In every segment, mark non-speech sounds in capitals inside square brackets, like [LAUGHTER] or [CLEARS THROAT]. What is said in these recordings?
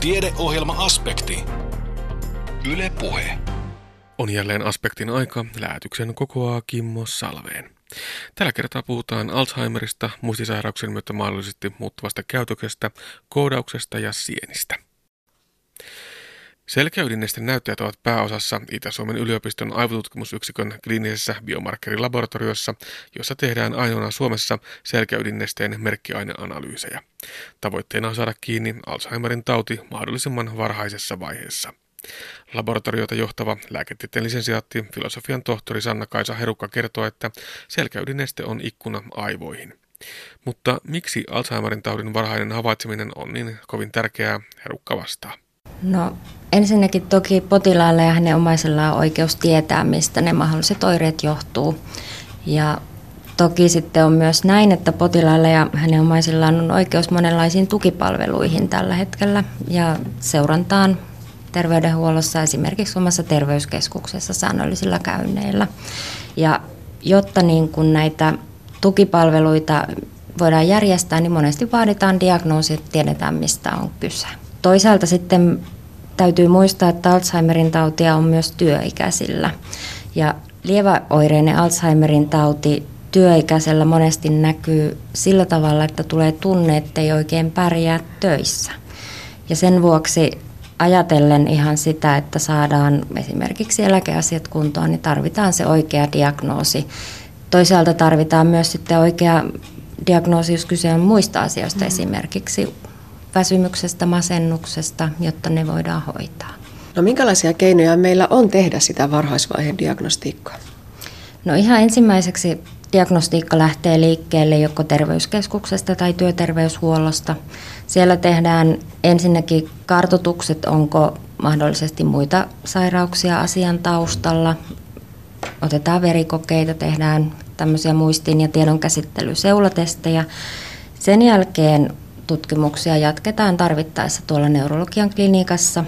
Tiedeohjelma-aspekti. Yle Puhe. On jälleen aspektin aika. Läätyksen kokoaa Kimmo Salveen. Tällä kertaa puhutaan Alzheimerista, muistisairauksien myötä mahdollisesti muuttuvasta käytöksestä, koodauksesta ja sienistä. Selkäydinnesten näyttäjät ovat pääosassa Itä-Suomen yliopiston aivotutkimusyksikön kliinisessä biomarkkerilaboratoriossa, jossa tehdään ainoana Suomessa selkäydinnesteen merkkiaineanalyysejä. Tavoitteena on saada kiinni Alzheimerin tauti mahdollisimman varhaisessa vaiheessa. Laboratoriota johtava lääketieteen lisensiaatti, filosofian tohtori Sanna-Kaisa Herukka kertoo, että selkäydinneste on ikkuna aivoihin. Mutta miksi Alzheimerin taudin varhainen havaitseminen on niin kovin tärkeää, Herukka vastaa. No ensinnäkin toki potilaalla ja hänen omaisellaan on oikeus tietää, mistä ne mahdolliset oireet johtuu. Ja toki sitten on myös näin, että potilaalla ja hänen omaisillaan on oikeus monenlaisiin tukipalveluihin tällä hetkellä ja seurantaan terveydenhuollossa esimerkiksi omassa terveyskeskuksessa säännöllisillä käynneillä. Ja jotta niin kun näitä tukipalveluita voidaan järjestää, niin monesti vaaditaan diagnoosi, että tiedetään mistä on kyse. Toisaalta sitten täytyy muistaa, että Alzheimerin tautia on myös työikäisillä. Ja lieväoireinen Alzheimerin tauti työikäisellä monesti näkyy sillä tavalla, että tulee tunne, että ei oikein pärjää töissä. Ja sen vuoksi ajatellen ihan sitä, että saadaan esimerkiksi eläkeasiat kuntoon, niin tarvitaan se oikea diagnoosi. Toisaalta tarvitaan myös sitten oikea diagnoosi, jos kyse on muista asioista, mm. esimerkiksi väsymyksestä, masennuksesta, jotta ne voidaan hoitaa. No minkälaisia keinoja meillä on tehdä sitä varhaisvaiheen diagnostiikkaa? No ihan ensimmäiseksi diagnostiikka lähtee liikkeelle joko terveyskeskuksesta tai työterveyshuollosta. Siellä tehdään ensinnäkin kartotukset, onko mahdollisesti muita sairauksia asian taustalla. Otetaan verikokeita, tehdään tämmöisiä muistin ja tiedon käsittelyseulatestejä. Sen jälkeen tutkimuksia jatketaan tarvittaessa tuolla neurologian klinikassa.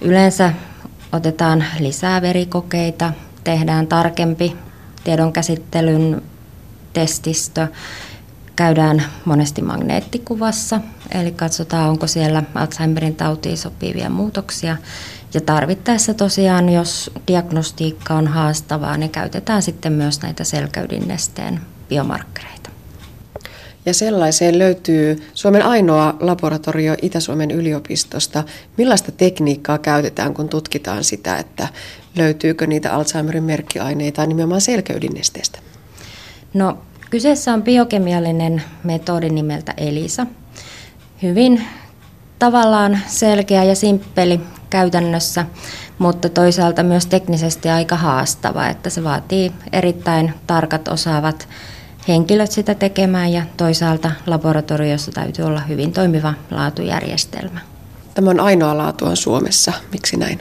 Yleensä otetaan lisää verikokeita, tehdään tarkempi tiedonkäsittelyn testistö, käydään monesti magneettikuvassa, eli katsotaan onko siellä Alzheimerin tautiin sopivia muutoksia. Ja tarvittaessa tosiaan, jos diagnostiikka on haastavaa, niin käytetään sitten myös näitä selkäydinnesteen biomarkkereita. Ja sellaiseen löytyy Suomen ainoa laboratorio Itä-Suomen yliopistosta. Millaista tekniikkaa käytetään, kun tutkitaan sitä, että löytyykö niitä Alzheimerin merkkiaineita nimenomaan selkäydinesteestä? No, kyseessä on biokemiallinen metodi nimeltä ELISA. Hyvin tavallaan selkeä ja simppeli käytännössä, mutta toisaalta myös teknisesti aika haastava, että se vaatii erittäin tarkat osaavat henkilöt sitä tekemään ja toisaalta laboratoriossa täytyy olla hyvin toimiva laatujärjestelmä. Tämä on ainoa laatua Suomessa. Miksi näin?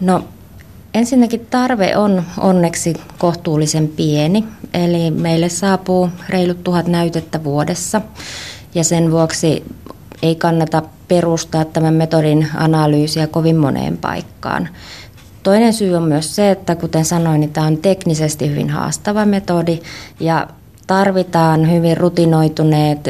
No ensinnäkin tarve on onneksi kohtuullisen pieni, eli meille saapuu reilut tuhat näytettä vuodessa ja sen vuoksi ei kannata perustaa tämän metodin analyysiä kovin moneen paikkaan. Toinen syy on myös se, että kuten sanoin, niin tämä on teknisesti hyvin haastava metodi ja tarvitaan hyvin rutinoituneet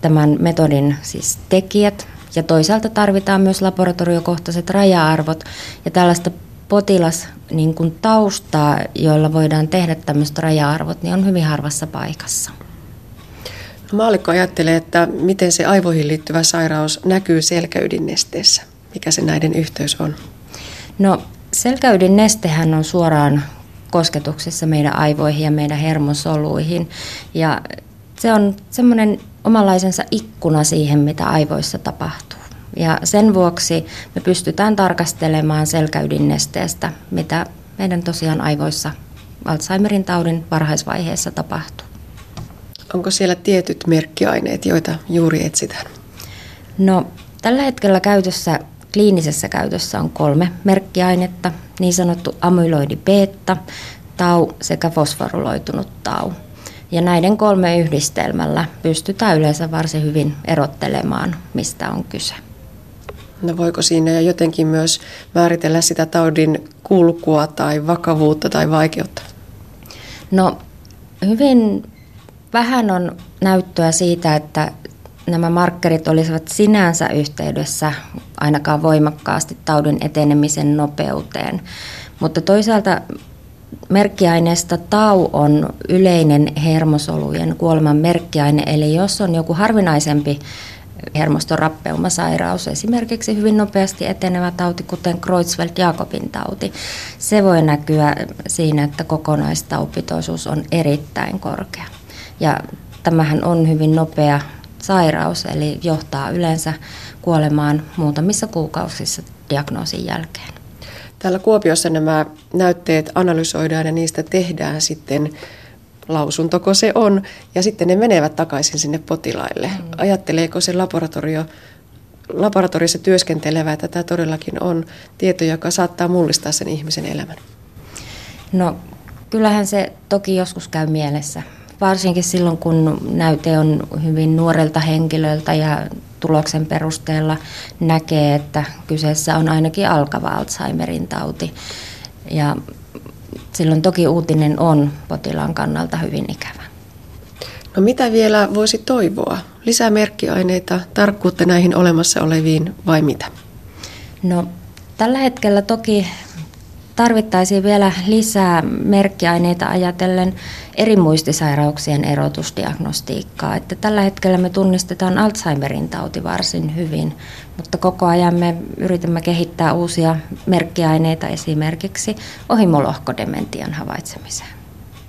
tämän metodin siis tekijät ja toisaalta tarvitaan myös laboratoriokohtaiset raja-arvot ja tällaista potilas niin kuin taustaa, joilla voidaan tehdä tämmöiset raja-arvot, niin on hyvin harvassa paikassa. No, maallikko ajattelee, että miten se aivoihin liittyvä sairaus näkyy selkäydinnesteessä. Mikä se näiden yhteys on? No selkäydinnestehän on suoraan kosketuksessa meidän aivoihin ja meidän hermosoluihin. Ja se on semmoinen omanlaisensa ikkuna siihen, mitä aivoissa tapahtuu. Ja sen vuoksi me pystytään tarkastelemaan selkäydinnesteestä, mitä meidän tosiaan aivoissa Alzheimerin taudin varhaisvaiheessa tapahtuu. Onko siellä tietyt merkkiaineet, joita juuri etsitään? No, tällä hetkellä käytössä Kliinisessä käytössä on kolme merkkiainetta, niin sanottu amyloidi beta, tau sekä fosforuloitunut tau. Ja näiden kolme yhdistelmällä pystytään yleensä varsin hyvin erottelemaan, mistä on kyse. No voiko siinä jotenkin myös määritellä sitä taudin kulkua tai vakavuutta tai vaikeutta? No hyvin vähän on näyttöä siitä, että nämä markkerit olisivat sinänsä yhteydessä ainakaan voimakkaasti taudin etenemisen nopeuteen. Mutta toisaalta merkkiaineesta tau on yleinen hermosolujen kuoleman merkkiaine, eli jos on joku harvinaisempi hermostorappeumasairaus, esimerkiksi hyvin nopeasti etenevä tauti, kuten Creutzfeldt-Jakobin tauti. Se voi näkyä siinä, että kokonaistaupitoisuus on erittäin korkea. Ja tämähän on hyvin nopea sairaus, eli johtaa yleensä kuolemaan muutamissa kuukausissa diagnoosin jälkeen. Täällä Kuopiossa nämä näytteet analysoidaan ja niistä tehdään sitten lausuntoko se on, ja sitten ne menevät takaisin sinne potilaille. Mm. Ajatteleeko se laboratorio, laboratoriossa työskentelevä, että tämä todellakin on tieto, joka saattaa mullistaa sen ihmisen elämän? No kyllähän se toki joskus käy mielessä, varsinkin silloin kun näyte on hyvin nuorelta henkilöltä ja tuloksen perusteella näkee, että kyseessä on ainakin alkava Alzheimerin tauti. Ja silloin toki uutinen on potilaan kannalta hyvin ikävä. No mitä vielä voisi toivoa? Lisää merkkiaineita, tarkkuutta näihin olemassa oleviin vai mitä? No tällä hetkellä toki tarvittaisiin vielä lisää merkkiaineita ajatellen eri muistisairauksien erotusdiagnostiikkaa. Että tällä hetkellä me tunnistetaan Alzheimerin tauti varsin hyvin, mutta koko ajan me yritämme kehittää uusia merkkiaineita esimerkiksi ohimolohkodementian havaitsemiseen.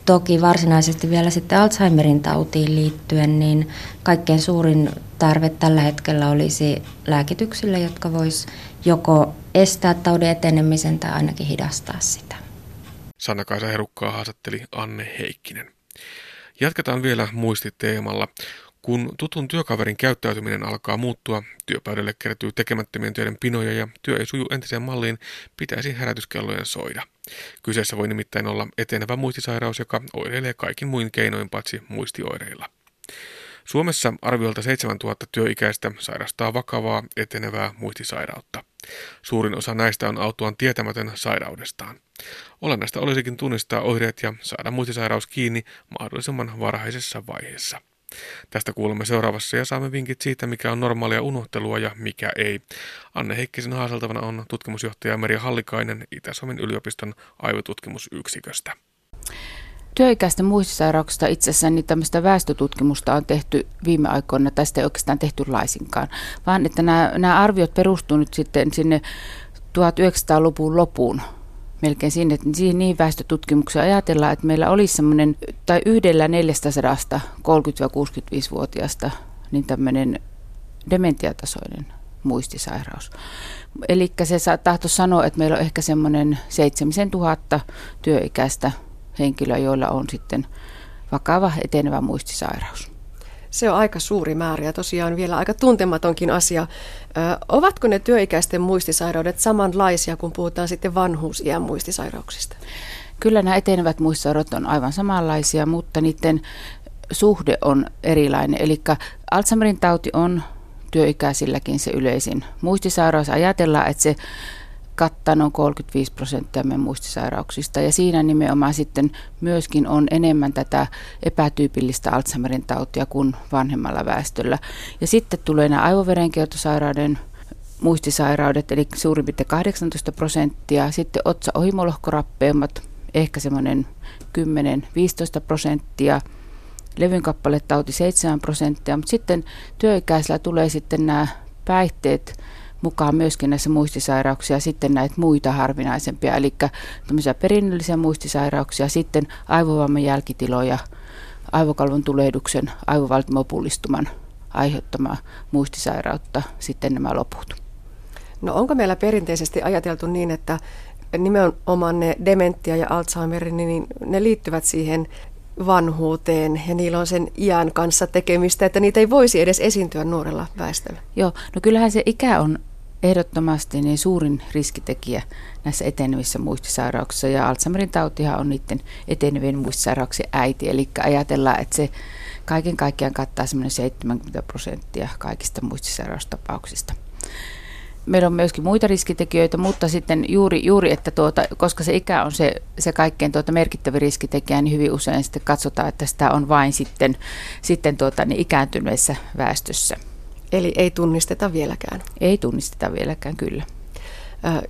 Toki varsinaisesti vielä sitten Alzheimerin tautiin liittyen, niin kaikkein suurin tarve tällä hetkellä olisi lääkityksille, jotka vois joko estää taudin etenemisen tai ainakin hidastaa sitä. Sanna-Kaisa Herukkaa haastatteli Anne Heikkinen. Jatketaan vielä muistiteemalla. Kun tutun työkaverin käyttäytyminen alkaa muuttua, työpöydälle kertyy tekemättömien töiden pinoja ja työ ei suju entiseen malliin, pitäisi herätyskellojen soida. Kyseessä voi nimittäin olla etenevä muistisairaus, joka oireilee kaikin muin keinoin paitsi muistioireilla. Suomessa arviolta 7000 työikäistä sairastaa vakavaa etenevää muistisairautta. Suurin osa näistä on autuaan tietämätön sairaudestaan. Olennaista olisikin tunnistaa oireet ja saada muistisairaus kiinni mahdollisimman varhaisessa vaiheessa. Tästä kuulemme seuraavassa ja saamme vinkit siitä, mikä on normaalia unohtelua ja mikä ei. Anne Heikkisen haaseltavana on tutkimusjohtaja Merja Hallikainen Itä-Suomen yliopiston aivotutkimusyksiköstä. Työikäisten muistisairauksista itse asiassa niin tämmöistä väestötutkimusta on tehty viime aikoina, tai sitä ei oikeastaan tehty laisinkaan, vaan että nämä, nämä arviot perustuu nyt sitten sinne 1900-luvun lopuun melkein sinne, että siihen niin väestötutkimuksia ajatellaan, että meillä olisi semmoinen, tai yhdellä 400 30-65-vuotiaasta, niin tämmöinen dementiatasoinen muistisairaus. Eli se tahto sanoa, että meillä on ehkä semmoinen 7000 työikäistä henkilöä, joilla on sitten vakava etenevä muistisairaus. Se on aika suuri määrä ja tosiaan vielä aika tuntematonkin asia. Ö, ovatko ne työikäisten muistisairaudet samanlaisia, kun puhutaan sitten vanhuusiän muistisairauksista? Kyllä nämä etenevät muistisairaudet on aivan samanlaisia, mutta niiden suhde on erilainen. Eli Alzheimerin tauti on työikäisilläkin se yleisin muistisairaus. Ajatellaan, että se kattaa noin 35 prosenttia meidän muistisairauksista. Ja siinä nimenomaan sitten myöskin on enemmän tätä epätyypillistä Alzheimerin tautia kuin vanhemmalla väestöllä. Ja sitten tulee nämä aivoverenkiertosairauden muistisairaudet, eli suurin piirtein 18 prosenttia. Sitten otsa-ohimolohkorappeummat, ehkä semmoinen 10-15 prosenttia. Levynkappale-tauti 7 prosenttia, mutta sitten työikäisillä tulee sitten nämä päihteet, mukaan myöskin näissä muistisairauksia sitten näitä muita harvinaisempia, eli tämmöisiä perinnöllisiä muistisairauksia, sitten aivovamman jälkitiloja, aivokalvon tulehduksen, aivovaltimopullistuman aiheuttamaa muistisairautta, sitten nämä loput. No onko meillä perinteisesti ajateltu niin, että nimenomaan ne dementia ja Alzheimer, niin ne liittyvät siihen vanhuuteen ja niillä on sen iän kanssa tekemistä, että niitä ei voisi edes esiintyä nuorella väestöllä? Joo, no kyllähän se ikä on ehdottomasti niin suurin riskitekijä näissä etenevissä muistisairauksissa ja Alzheimerin tautihan on niiden etenevien muistisairauksien äiti, eli ajatellaan, että se kaiken kaikkiaan kattaa semmoinen 70 prosenttia kaikista muistisairaustapauksista. meillä on myöskin muita riskitekijöitä, mutta sitten juuri, juuri että tuota, koska se ikä on se, se kaikkein tuota merkittävä riskitekijä, niin hyvin usein sitten katsotaan, että sitä on vain sitten, sitten tuota, niin ikääntyneessä väestössä. Eli ei tunnisteta vieläkään? Ei tunnisteta vieläkään, kyllä.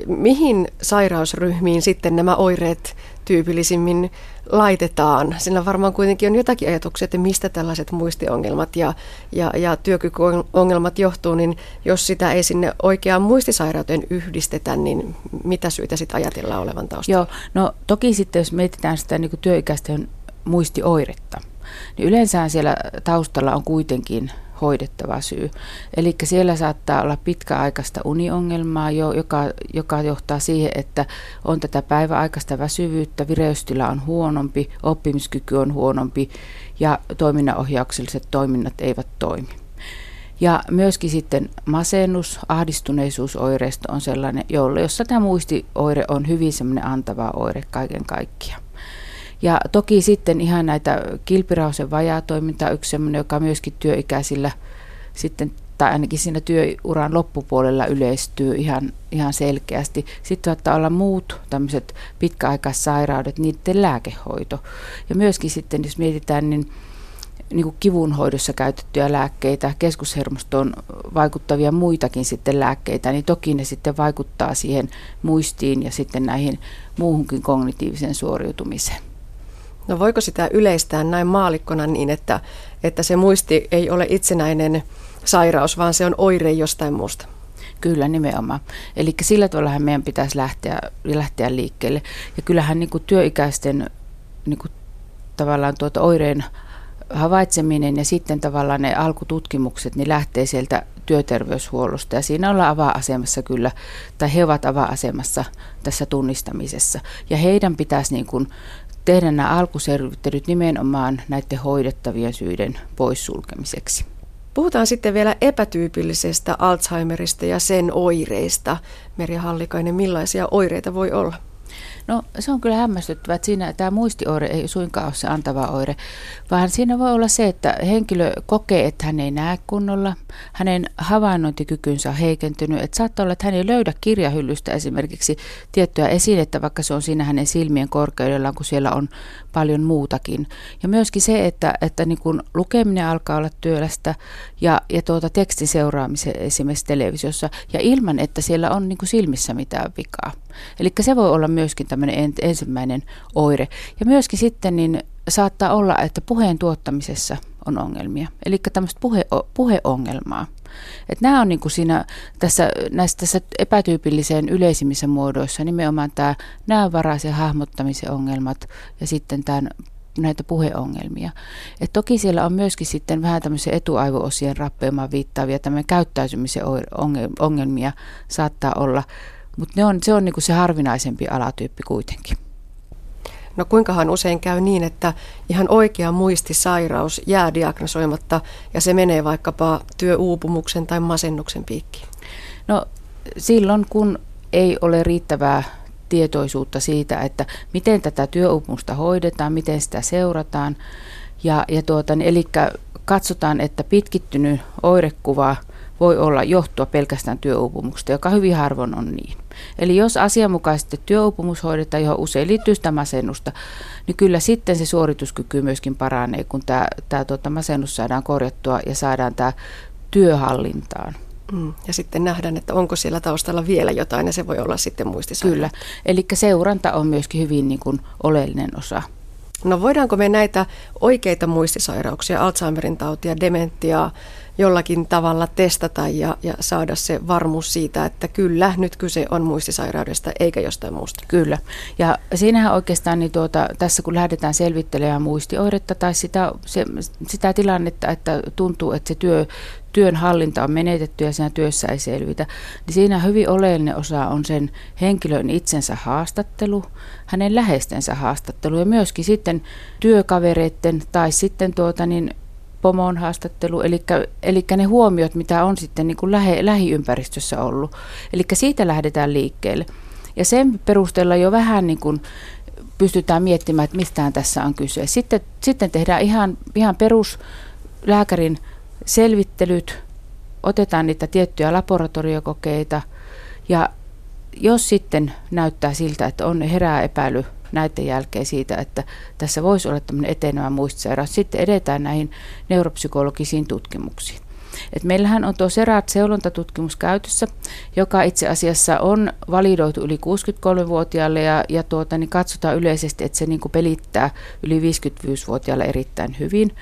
Mihin sairausryhmiin sitten nämä oireet tyypillisimmin laitetaan? Sillä varmaan kuitenkin on jotakin ajatuksia, että mistä tällaiset muistiongelmat ja, ja, ja työkykyongelmat johtuu, niin jos sitä ei sinne oikeaan muistisairauteen yhdistetä, niin mitä syitä sitten ajatellaan olevan taustalla? Joo, no toki sitten jos mietitään sitä niin työikäisten muistioiretta, niin yleensä siellä taustalla on kuitenkin hoidettava syy. Eli siellä saattaa olla pitkäaikaista uniongelmaa, joka, joka johtaa siihen, että on tätä päiväaikaista väsyvyyttä, vireystila on huonompi, oppimiskyky on huonompi ja toiminnanohjaukselliset toiminnat eivät toimi. Ja myöskin sitten masennus, ahdistuneisuusoireisto on sellainen, jolla, jossa tämä muistioire on hyvin semmoinen antava oire kaiken kaikkiaan. Ja toki sitten ihan näitä kilpirauhasen vajaatoiminta yksi sellainen, joka myöskin työikäisillä sitten tai ainakin siinä työuran loppupuolella yleistyy ihan, ihan selkeästi. Sitten saattaa olla muut tämmöiset pitkäaikaissairaudet, niiden lääkehoito. Ja myöskin sitten, jos mietitään, niin, niin kuin kivunhoidossa käytettyjä lääkkeitä, keskushermostoon vaikuttavia muitakin sitten lääkkeitä, niin toki ne sitten vaikuttaa siihen muistiin ja sitten näihin muuhunkin kognitiiviseen suoriutumiseen. No voiko sitä yleistää näin maalikkona niin, että, että se muisti ei ole itsenäinen sairaus, vaan se on oire jostain muusta? Kyllä, nimenomaan. Eli sillä tavalla meidän pitäisi lähteä, lähteä liikkeelle. Ja kyllähän niin kuin työikäisten niin kuin tavallaan tuota oireen havaitseminen ja sitten tavallaan ne alkututkimukset niin lähtee sieltä työterveyshuollosta. Ja siinä ollaan avaa-asemassa kyllä, tai he ovat avaa-asemassa tässä tunnistamisessa. Ja heidän pitäisi niin kuin tehdä nämä alkuselvittelyt nimenomaan näiden hoidettavien syiden poissulkemiseksi. Puhutaan sitten vielä epätyypillisestä Alzheimerista ja sen oireista. Merja Hallikainen, millaisia oireita voi olla? No se on kyllä hämmästyttävää, että siinä tämä muistioire ei suinkaan ole se antava oire, vaan siinä voi olla se, että henkilö kokee, että hän ei näe kunnolla, hänen havainnointikykynsä on heikentynyt, että saattaa olla, että hän ei löydä kirjahyllystä esimerkiksi tiettyä esinettä, vaikka se on siinä hänen silmien korkeudellaan, kun siellä on paljon muutakin. Ja myöskin se, että, että niin kun lukeminen alkaa olla työlästä ja, ja tuota tekstin seuraamisen esimerkiksi televisiossa ja ilman, että siellä on niin silmissä mitään vikaa. Eli se voi olla myöskin tämmöinen ensimmäinen oire. Ja myöskin sitten niin saattaa olla, että puheen tuottamisessa on ongelmia. Eli tämmöistä puhe, puheongelmaa. Et nämä on niin kuin siinä, tässä, näissä tässä epätyypilliseen yleisimmissä muodoissa nimenomaan tämä näövaraisen hahmottamisen ongelmat ja sitten tämän näitä puheongelmia. Et toki siellä on myöskin sitten vähän tämmöisiä etuaivoosien rappeumaan viittaavia tämmöinen käyttäytymisen ongelmia saattaa olla, mutta on, se on niin kuin se harvinaisempi alatyyppi kuitenkin. No kuinkahan usein käy niin, että ihan oikea muistisairaus jää diagnosoimatta ja se menee vaikkapa työuupumuksen tai masennuksen piikkiin? No silloin kun ei ole riittävää tietoisuutta siitä, että miten tätä työuupumusta hoidetaan, miten sitä seurataan. Ja, ja tuota, niin, eli katsotaan, että pitkittynyt oirekuva – voi olla johtua pelkästään työuupumuksesta, joka hyvin harvoin on niin. Eli jos asianmukaisesti työuupumus hoidetaan, johon usein liittyy sitä masennusta, niin kyllä sitten se suorituskyky myöskin paranee, kun tämä, tämä tuota, masennus saadaan korjattua ja saadaan tämä työhallintaan. Mm. Ja sitten nähdään, että onko siellä taustalla vielä jotain, ja se voi olla sitten muistisairaus. Kyllä, eli seuranta on myöskin hyvin niin kuin oleellinen osa. No voidaanko me näitä oikeita muistisairauksia, Alzheimerin tautia, dementiaa, jollakin tavalla testata ja, ja saada se varmuus siitä, että kyllä, nyt kyse on muistisairaudesta eikä jostain muusta. Kyllä. Ja siinähän oikeastaan niin tuota, tässä kun lähdetään selvittelemään muistioiretta tai sitä, se, sitä tilannetta, että tuntuu, että se työ, työn hallinta on menetetty ja siinä työssä ei selvitä, niin siinä hyvin oleellinen osa on sen henkilön itsensä haastattelu, hänen läheistensä haastattelu ja myöskin sitten työkavereiden tai sitten tuota niin pomon haastattelu, eli, eli ne huomiot, mitä on sitten niin kuin lähe, lähiympäristössä ollut. Eli siitä lähdetään liikkeelle. Ja sen perusteella jo vähän niin kuin pystytään miettimään, että mistään tässä on kyse. Sitten, sitten tehdään ihan, ihan peruslääkärin selvittelyt, otetaan niitä tiettyjä laboratoriokokeita, Ja jos sitten näyttää siltä, että on herää epäily näiden jälkeen siitä, että tässä voisi olla tämmöinen etenevä muistisairaus, sitten edetään näihin neuropsykologisiin tutkimuksiin. Et meillähän on tuo SERAT-seulontatutkimus käytössä, joka itse asiassa on validoitu yli 63-vuotiaille ja, ja tuota, niin katsotaan yleisesti, että se niin pelittää yli 55-vuotiaille erittäin hyvin.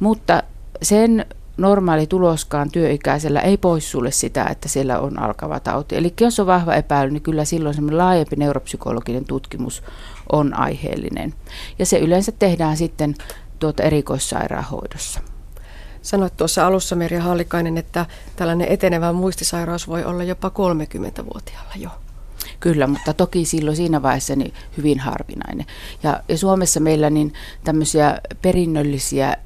Mutta sen normaali tuloskaan työikäisellä ei sulle sitä, että siellä on alkava tauti. Eli jos on vahva epäily, niin kyllä silloin semmoinen laajempi neuropsykologinen tutkimus on aiheellinen. Ja se yleensä tehdään sitten tuota erikoissairaanhoidossa. Sanoit tuossa alussa Merja Hallikainen, että tällainen etenevä muistisairaus voi olla jopa 30-vuotiaalla jo. Kyllä, mutta toki silloin siinä vaiheessa niin hyvin harvinainen. Ja, ja Suomessa meillä niin tämmöisiä perinnöllisiä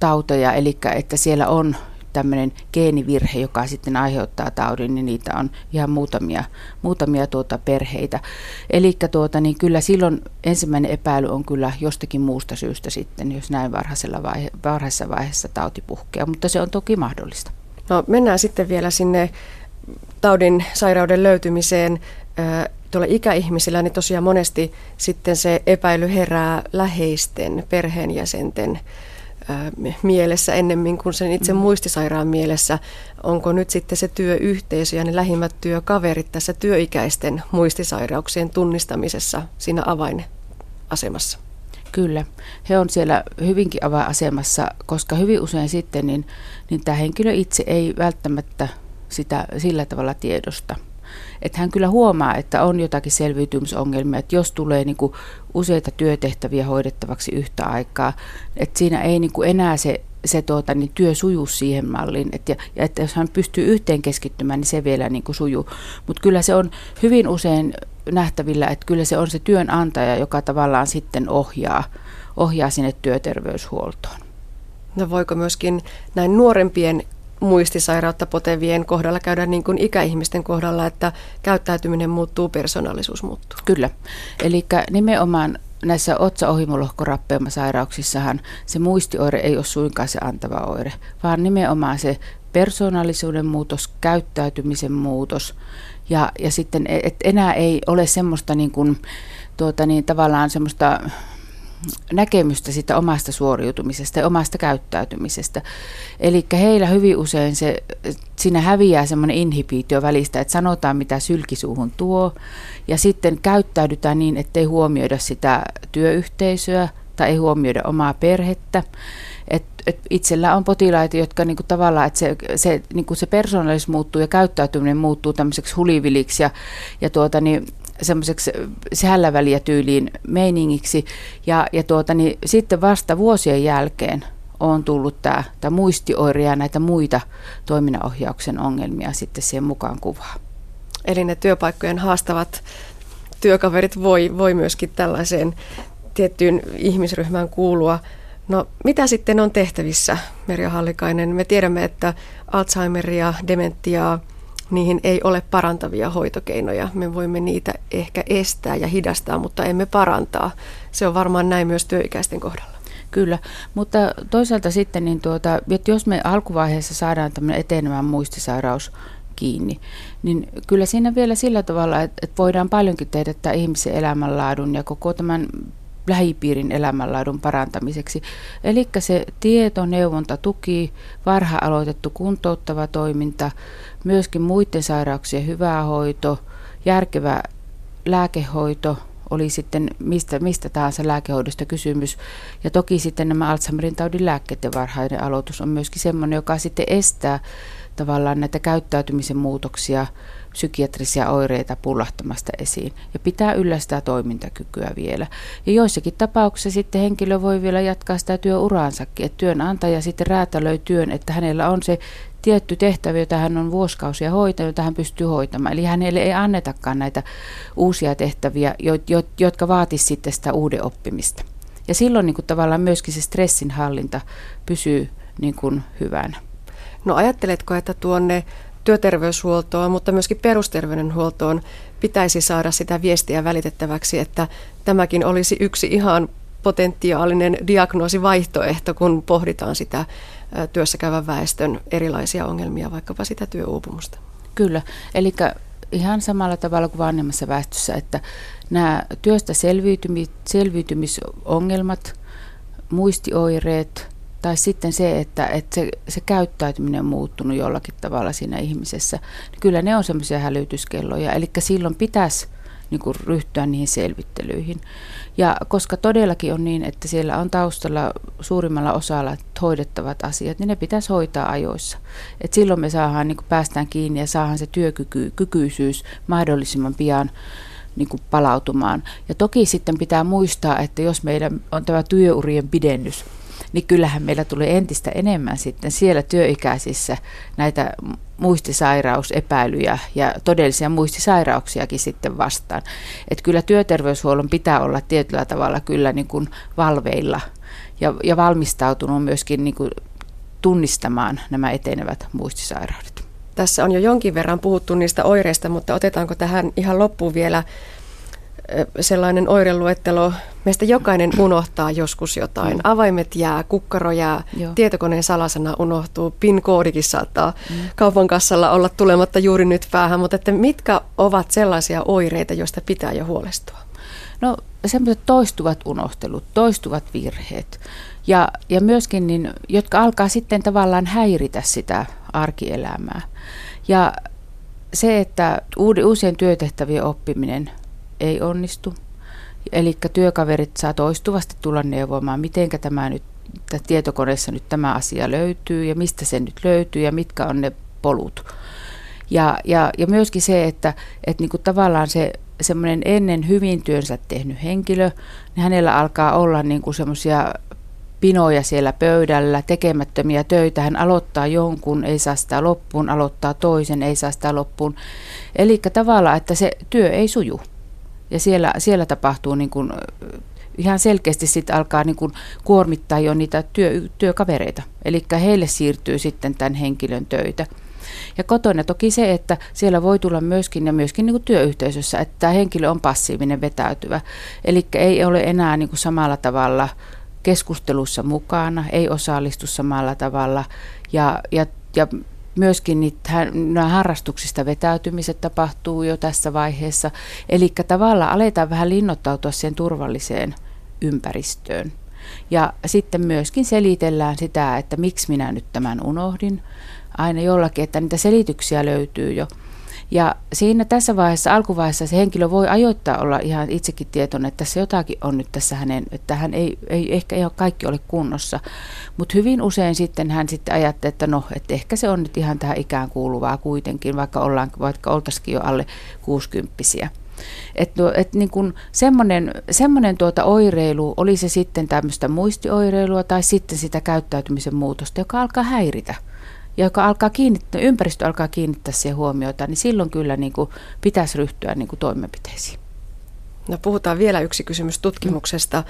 tauteja, eli että siellä on tämmöinen geenivirhe, joka sitten aiheuttaa taudin, niin niitä on ihan muutamia, muutamia tuota perheitä. Eli tuota, niin kyllä silloin ensimmäinen epäily on kyllä jostakin muusta syystä sitten, jos näin varhaisella vaihe, varhaisessa vaiheessa tauti puhkeaa, mutta se on toki mahdollista. No mennään sitten vielä sinne taudin sairauden löytymiseen. Tuolla ikäihmisillä niin tosiaan monesti sitten se epäily herää läheisten perheenjäsenten mielessä ennemmin kuin sen itse mm. muistisairaan mielessä. Onko nyt sitten se työyhteisö ja ne lähimmät työkaverit tässä työikäisten muistisairauksien tunnistamisessa siinä avainasemassa? Kyllä, he on siellä hyvinkin avainasemassa, koska hyvin usein sitten niin, niin tämä henkilö itse ei välttämättä sitä sillä tavalla tiedosta että hän kyllä huomaa, että on jotakin selviytymisongelmia, että jos tulee niin kuin useita työtehtäviä hoidettavaksi yhtä aikaa, että siinä ei niin kuin enää se, se tuota, niin työ sujuu siihen malliin, että, ja että jos hän pystyy yhteen keskittymään, niin se vielä niin kuin sujuu. Mutta kyllä se on hyvin usein nähtävillä, että kyllä se on se työnantaja, joka tavallaan sitten ohjaa, ohjaa sinne työterveyshuoltoon. No voiko myöskin näin nuorempien muistisairautta potevien kohdalla käydä niin kuin ikäihmisten kohdalla, että käyttäytyminen muuttuu, persoonallisuus muuttuu. Kyllä. Eli nimenomaan näissä otsaohimolohkorappeuma-sairauksissahan se muistioire ei ole suinkaan se antava oire, vaan nimenomaan se persoonallisuuden muutos, käyttäytymisen muutos ja, ja sitten et enää ei ole semmoista niin kuin, tuota niin, tavallaan semmoista näkemystä sitä omasta suoriutumisesta ja omasta käyttäytymisestä. Eli heillä hyvin usein se, siinä häviää semmoinen inhibiitio välistä, että sanotaan mitä sylkisuuhun tuo ja sitten käyttäydytään niin, ettei huomioida sitä työyhteisöä tai ei huomioida omaa perhettä. Et, et itsellä on potilaita, jotka niinku tavallaan, että se, se, niinku se persoonallisuus muuttuu ja käyttäytyminen muuttuu tämmöiseksi huliviliksi ja, ja tuota, niin semmoiseksi sällä väliä tyyliin meiningiksi. Ja, ja tuota, niin sitten vasta vuosien jälkeen on tullut tämä, tämä muistioire ja näitä muita toiminnanohjauksen ongelmia sitten siihen mukaan kuvaa. Eli ne työpaikkojen haastavat työkaverit voi, voi myöskin tällaiseen tiettyyn ihmisryhmään kuulua. No mitä sitten on tehtävissä, Merja Hallikainen? Me tiedämme, että Alzheimeria, dementiaa, niihin ei ole parantavia hoitokeinoja. Me voimme niitä ehkä estää ja hidastaa, mutta emme parantaa. Se on varmaan näin myös työikäisten kohdalla. Kyllä, mutta toisaalta sitten, niin tuota, että jos me alkuvaiheessa saadaan tämmöinen etenemään muistisairaus kiinni, niin kyllä siinä vielä sillä tavalla, että, voidaan paljonkin tehdä tämä ihmisen elämänlaadun ja koko tämän lähipiirin elämänlaadun parantamiseksi. Eli se tieto, neuvonta, tuki, varha aloitettu kuntouttava toiminta, myöskin muiden sairauksien hyvä hoito, järkevä lääkehoito, oli sitten mistä, mistä tahansa lääkehoidosta kysymys. Ja toki sitten nämä Alzheimerin taudin lääkkeiden varhainen aloitus on myöskin sellainen, joka sitten estää tavallaan näitä käyttäytymisen muutoksia psykiatrisia oireita pullahtamasta esiin ja pitää yllä sitä toimintakykyä vielä. Ja joissakin tapauksissa sitten henkilö voi vielä jatkaa sitä työuraansakin, että työnantaja sitten räätälöi työn, että hänellä on se tietty tehtävä, jota hän on vuosikausia hoitanut, jota hän pystyy hoitamaan. Eli hänelle ei annetakaan näitä uusia tehtäviä, jotka vaatisivat sitten sitä uuden oppimista. Ja silloin niin kuin tavallaan myöskin se stressinhallinta pysyy niin kuin hyvänä. No ajatteletko, että tuonne työterveyshuoltoon, mutta myöskin perusterveydenhuoltoon pitäisi saada sitä viestiä välitettäväksi, että tämäkin olisi yksi ihan potentiaalinen diagnoosivaihtoehto, kun pohditaan sitä työssä käyvän väestön erilaisia ongelmia, vaikkapa sitä työuupumusta. Kyllä, eli ihan samalla tavalla kuin vanhemmassa väestössä, että nämä työstä selviytymis, selviytymisongelmat, muistioireet tai sitten se, että, että se, se käyttäytyminen on muuttunut jollakin tavalla siinä ihmisessä, niin kyllä ne on semmoisia hälytyskelloja. Eli silloin pitäisi niin kuin ryhtyä niihin selvittelyihin. Ja koska todellakin on niin, että siellä on taustalla suurimmalla osalla hoidettavat asiat, niin ne pitäisi hoitaa ajoissa. Et silloin me saadaan, niin kuin päästään kiinni ja saadaan se työkykyisyys mahdollisimman pian niin kuin palautumaan. Ja toki sitten pitää muistaa, että jos meidän on tämä työurien pidennys, niin kyllähän meillä tulee entistä enemmän sitten siellä työikäisissä näitä muistisairausepäilyjä ja todellisia muistisairauksiakin sitten vastaan. Että kyllä työterveyshuollon pitää olla tietyllä tavalla kyllä niin kuin valveilla ja, ja valmistautunut myöskin niin kuin tunnistamaan nämä etenevät muistisairaudet. Tässä on jo jonkin verran puhuttu niistä oireista, mutta otetaanko tähän ihan loppuun vielä sellainen oireluettelo. Meistä jokainen unohtaa joskus jotain. Mm. Avaimet jää, kukkaro jää, Joo. tietokoneen salasana unohtuu, PIN-koodikin saattaa mm. kaupan kassalla olla tulematta juuri nyt päähän. Mutta että mitkä ovat sellaisia oireita, joista pitää jo huolestua? No semmoiset toistuvat unohtelut, toistuvat virheet ja, ja myöskin, niin, jotka alkaa sitten tavallaan häiritä sitä arkielämää. Ja se, että uusien työtehtävien oppiminen ei onnistu. Eli työkaverit saa toistuvasti tulla neuvomaan, miten tämä nyt tietokoneessa nyt tämä asia löytyy ja mistä se nyt löytyy ja mitkä on ne polut. Ja, ja, ja myöskin se, että, että niin kuin tavallaan se semmoinen ennen hyvin työnsä tehnyt henkilö, niin hänellä alkaa olla niin kuin semmoisia pinoja siellä pöydällä, tekemättömiä töitä. Hän aloittaa jonkun, ei saa sitä loppuun, aloittaa toisen, ei saa sitä loppuun. Eli tavallaan, että se työ ei suju. Ja siellä, siellä tapahtuu niin kuin, ihan selkeästi sitten alkaa niin kuin kuormittaa jo niitä työ, työkavereita. Eli heille siirtyy sitten tämän henkilön töitä. Ja kotona toki se, että siellä voi tulla myöskin ja myöskin niin kuin työyhteisössä, että tämä henkilö on passiivinen, vetäytyvä. Eli ei ole enää niin kuin samalla tavalla keskustelussa mukana, ei osallistu samalla tavalla ja, ja, ja myöskin niitä, nämä harrastuksista vetäytymiset tapahtuu jo tässä vaiheessa. Eli tavallaan aletaan vähän linnoittautua sen turvalliseen ympäristöön. Ja sitten myöskin selitellään sitä, että miksi minä nyt tämän unohdin. Aina jollakin, että niitä selityksiä löytyy jo. Ja siinä tässä vaiheessa, alkuvaiheessa se henkilö voi ajoittaa olla ihan itsekin tietoinen, että tässä jotakin on nyt tässä hänen, että hän ei, ei ehkä ei ole kaikki ole kunnossa. Mutta hyvin usein sitten hän sitten ajattelee, että no, että ehkä se on nyt ihan tähän ikään kuuluvaa kuitenkin, vaikka, ollaan, vaikka oltaisikin jo alle kuusikymppisiä. Että et niin kun semmoinen, semmoinen tuota oireilu, oli se sitten tämmöistä muistioireilua tai sitten sitä käyttäytymisen muutosta, joka alkaa häiritä ja joka alkaa kiinnittää, ympäristö alkaa kiinnittää siihen huomiota, niin silloin kyllä niin kuin pitäisi ryhtyä niin kuin toimenpiteisiin. No puhutaan vielä yksi kysymys tutkimuksesta.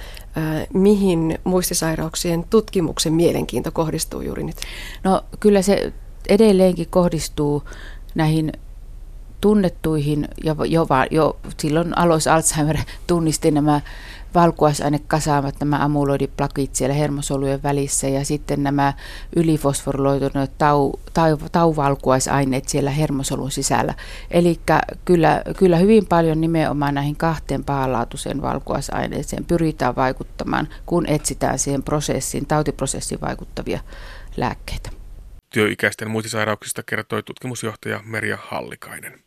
Mihin muistisairauksien tutkimuksen mielenkiinto kohdistuu juuri nyt? No kyllä se edelleenkin kohdistuu näihin tunnettuihin, ja jo, jo silloin Alois Alzheimer tunnisti nämä valkuaisainekasaamat, nämä amyloidiplakit siellä hermosolujen välissä ja sitten nämä ylifosforiloituneet tau, tau, tauvalkuaisaineet siellä hermosolun sisällä. Eli kyllä, kyllä hyvin paljon nimenomaan näihin kahteen pahanlaatuiseen valkuaisaineeseen pyritään vaikuttamaan, kun etsitään siihen prosessiin, tautiprosessiin vaikuttavia lääkkeitä. Työikäisten muistisairauksista kertoi tutkimusjohtaja Merja Hallikainen.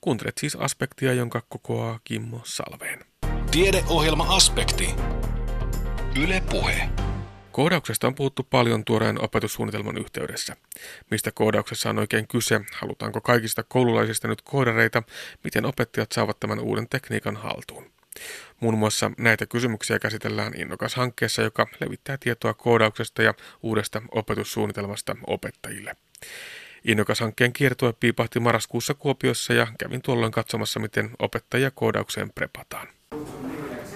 Kuuntelet siis aspektia, jonka kokoaa Kimmo Salveen. Tiedeohjelma-aspekti. Yle Puhe. Koodauksesta on puhuttu paljon tuoreen opetussuunnitelman yhteydessä. Mistä koodauksessa on oikein kyse? Halutaanko kaikista koululaisista nyt koodareita? Miten opettajat saavat tämän uuden tekniikan haltuun? Muun muassa näitä kysymyksiä käsitellään Innokas-hankkeessa, joka levittää tietoa koodauksesta ja uudesta opetussuunnitelmasta opettajille. Innokas-hankkeen kiertue piipahti marraskuussa Kuopiossa ja kävin tuolloin katsomassa, miten opettajia koodaukseen prepataan. Go to the next.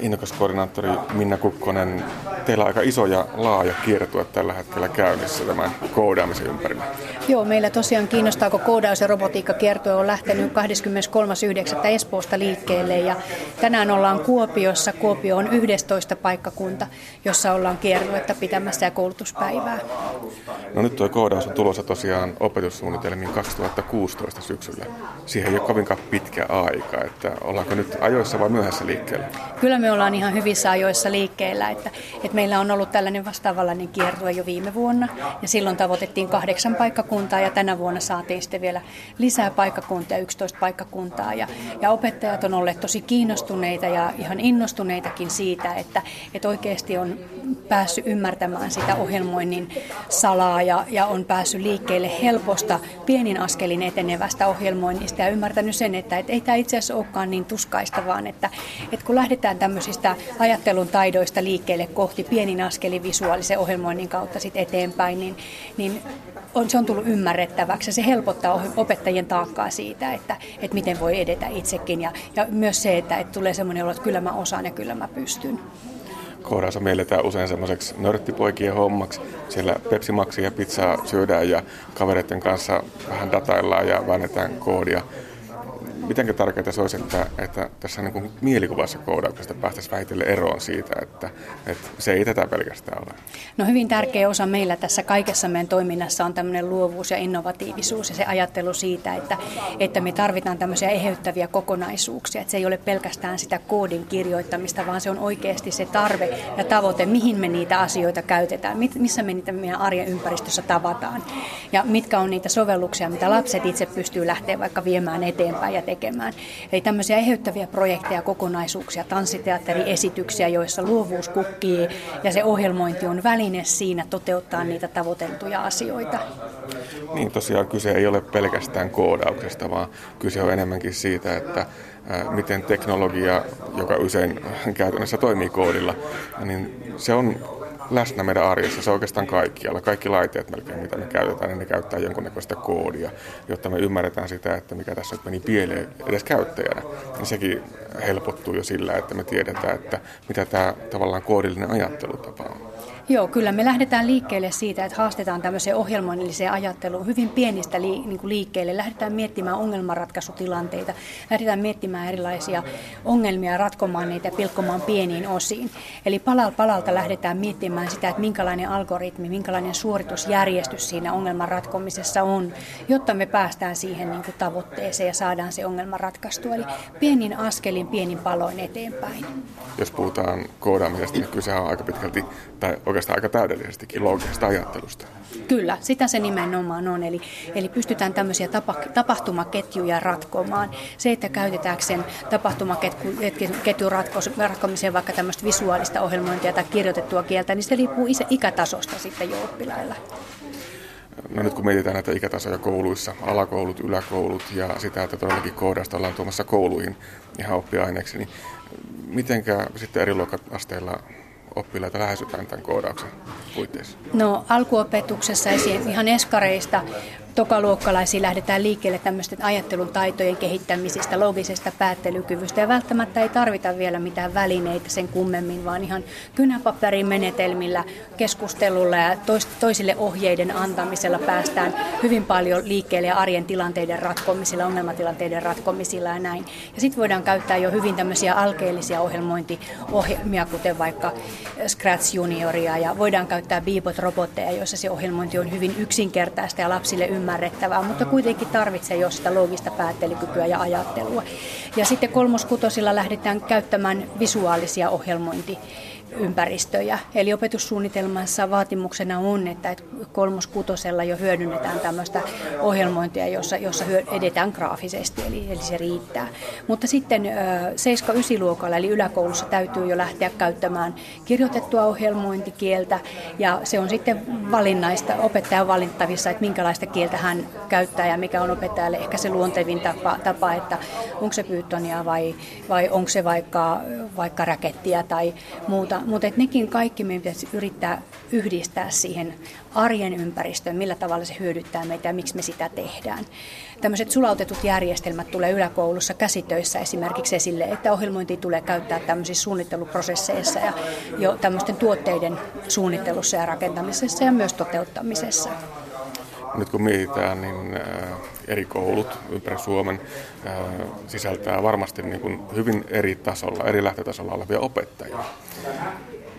Innokas-koordinaattori Minna Kukkonen, teillä on aika iso ja laaja kiertue tällä hetkellä käynnissä tämän koodaamisen ympärillä. Joo, meillä tosiaan kiinnostaako koodaus ja robotiikka kiertue on lähtenyt 23.9. Espoosta liikkeelle ja tänään ollaan Kuopiossa. Kuopio on 11 paikkakunta, jossa ollaan kiertuetta pitämässä ja koulutuspäivää. No nyt tuo koodaus on tulossa tosiaan opetussuunnitelmiin 2016 syksyllä. Siihen ei ole kovinkaan pitkä aika, että ollaanko nyt ajoissa vai myöhässä liikkeellä? Kyllä me ollaan ihan hyvissä ajoissa liikkeellä, että, että meillä on ollut tällainen vastaavanlainen kiertue jo viime vuonna. Ja silloin tavoitettiin kahdeksan paikkakuntaa ja tänä vuonna saatiin sitten vielä lisää paikkakuntia, 11 paikkakuntaa. Ja, ja opettajat on olleet tosi kiinnostuneita ja ihan innostuneitakin siitä, että, että oikeasti on päässyt ymmärtämään sitä ohjelmoinnin salaa ja, ja on päässyt liikkeelle helposta pienin askelin etenevästä ohjelmoinnista ja ymmärtänyt sen, että, että ei tämä itse asiassa olekaan niin tuskaista, vaan että, että kun lähdetään tämmöisistä ajattelun taidoista liikkeelle kohti pienin askelin visuaalisen ohjelmoinnin kautta sit eteenpäin, niin, niin on, se on tullut ymmärrettäväksi. Ja se helpottaa opettajien taakkaa siitä, että, että miten voi edetä itsekin. Ja, ja myös se, että, että tulee semmoinen olo, että kyllä mä osaan ja kyllä mä pystyn. Koodaansa mielletään usein semmoiseksi nörttipoikien hommaksi. Siellä Pepsi Maxia ja pizzaa syödään ja kavereiden kanssa vähän dataillaan ja väännetään koodia miten tärkeää se olisi, että, että tässä niin kuin mielikuvassa koodauksesta päästäisiin vähitellen eroon siitä, että, että se ei tätä pelkästään ole? No hyvin tärkeä osa meillä tässä kaikessa meidän toiminnassa on tämmöinen luovuus ja innovatiivisuus ja se ajattelu siitä, että, että me tarvitaan tämmöisiä eheyttäviä kokonaisuuksia, että se ei ole pelkästään sitä koodin kirjoittamista, vaan se on oikeasti se tarve ja tavoite, mihin me niitä asioita käytetään, missä me niitä meidän arjen ympäristössä tavataan ja mitkä on niitä sovelluksia, mitä lapset itse pystyy lähteä vaikka viemään eteenpäin ja tekemään. Eli tämmöisiä eheyttäviä projekteja, kokonaisuuksia, tanssiteatteriesityksiä, joissa luovuus kukkii ja se ohjelmointi on väline siinä toteuttaa niitä tavoiteltuja asioita. Niin tosiaan kyse ei ole pelkästään koodauksesta, vaan kyse on enemmänkin siitä, että miten teknologia, joka usein käytännössä toimii koodilla, niin se on läsnä meidän arjessa. Se oikeastaan kaikkialla. Kaikki laitteet melkein, mitä me käytetään, niin ne käyttää jonkunnäköistä koodia, jotta me ymmärretään sitä, että mikä tässä meni pieleen edes käyttäjänä. Niin sekin helpottuu jo sillä, että me tiedetään, että mitä tämä tavallaan koodillinen ajattelutapa on. Joo, kyllä me lähdetään liikkeelle siitä, että haastetaan tämmöiseen ohjelmoinnilliseen ajatteluun hyvin pienistä li, niin kuin liikkeelle. Lähdetään miettimään ongelmanratkaisutilanteita, lähdetään miettimään erilaisia ongelmia, ratkomaan niitä ja pilkkomaan pieniin osiin. Eli palal palalta lähdetään miettimään sitä, että minkälainen algoritmi, minkälainen suoritusjärjestys siinä ongelman ratkomisessa on, jotta me päästään siihen niin kuin tavoitteeseen ja saadaan se ongelma ratkaistua. Eli pienin askelin, pienin paloin eteenpäin. Jos puhutaan koodaamisesta, niin kyse on aika pitkälti, tai oikeastaan aika täydellisestikin loogisesta ajattelusta. Kyllä, sitä se nimenomaan on. Eli, eli pystytään tämmöisiä tapa, tapahtumaketjuja ratkomaan. Se, että käytetäänkö sen tapahtumaketjun ratkomiseen vaikka tämmöistä visuaalista ohjelmointia tai kirjoitettua kieltä, niin se riippuu ikätasosta sitten jo oppilailla. No nyt kun mietitään näitä ikätasoja kouluissa, alakoulut, yläkoulut ja sitä, että todellakin koodasta ollaan tuomassa kouluihin ihan oppiaineeksi, niin mitenkä sitten eri luokkasteilla oppilaita lähestytään tämän koodauksen puitteissa? No alkuopetuksessa ihan eskareista tokaluokkalaisiin lähdetään liikkeelle tämmöisten ajattelun taitojen kehittämisistä, logisesta päättelykyvystä ja välttämättä ei tarvita vielä mitään välineitä sen kummemmin, vaan ihan kynäpaperin menetelmillä, keskustelulla ja toisille ohjeiden antamisella päästään hyvin paljon liikkeelle ja arjen tilanteiden ratkomisilla, ongelmatilanteiden ratkomisilla ja näin. Ja sitten voidaan käyttää jo hyvin tämmöisiä alkeellisia ohjelmointiohjelmia, kuten vaikka Scratch Junioria ja voidaan käyttää Beebot-robotteja, joissa se ohjelmointi on hyvin yksinkertaista ja lapsille ymmärrettävää ymmärrettävää, mutta kuitenkin tarvitsee jo sitä loogista päättelykykyä ja ajattelua. Ja sitten kolmoskutosilla lähdetään käyttämään visuaalisia ohjelmointi ympäristöjä. Eli opetussuunnitelmassa vaatimuksena on, että kolmoskutosella jo hyödynnetään tämmöistä ohjelmointia, jossa, jossa edetään graafisesti, eli, eli se riittää. Mutta sitten 7-9 luokalla, eli yläkoulussa, täytyy jo lähteä käyttämään kirjoitettua ohjelmointikieltä, ja se on sitten valinnaista, opettajan valinttavissa, että minkälaista kieltä hän käyttää ja mikä on opettajalle ehkä se luontevin tapa, tapa että onko se Pythonia vai, vai onko se vaikka, vaikka rakettia tai muuta mutta, et nekin kaikki meidän pitäisi yrittää yhdistää siihen arjen ympäristöön, millä tavalla se hyödyttää meitä ja miksi me sitä tehdään. Tämmöiset sulautetut järjestelmät tulee yläkoulussa käsitöissä esimerkiksi esille, että ohjelmointi tulee käyttää tämmöisissä suunnitteluprosesseissa ja jo tämmöisten tuotteiden suunnittelussa ja rakentamisessa ja myös toteuttamisessa. Nyt kun mietitään, niin eri koulut ympäri Suomen sisältää varmasti niin kuin hyvin eri tasolla, eri lähtötasolla olevia opettajia.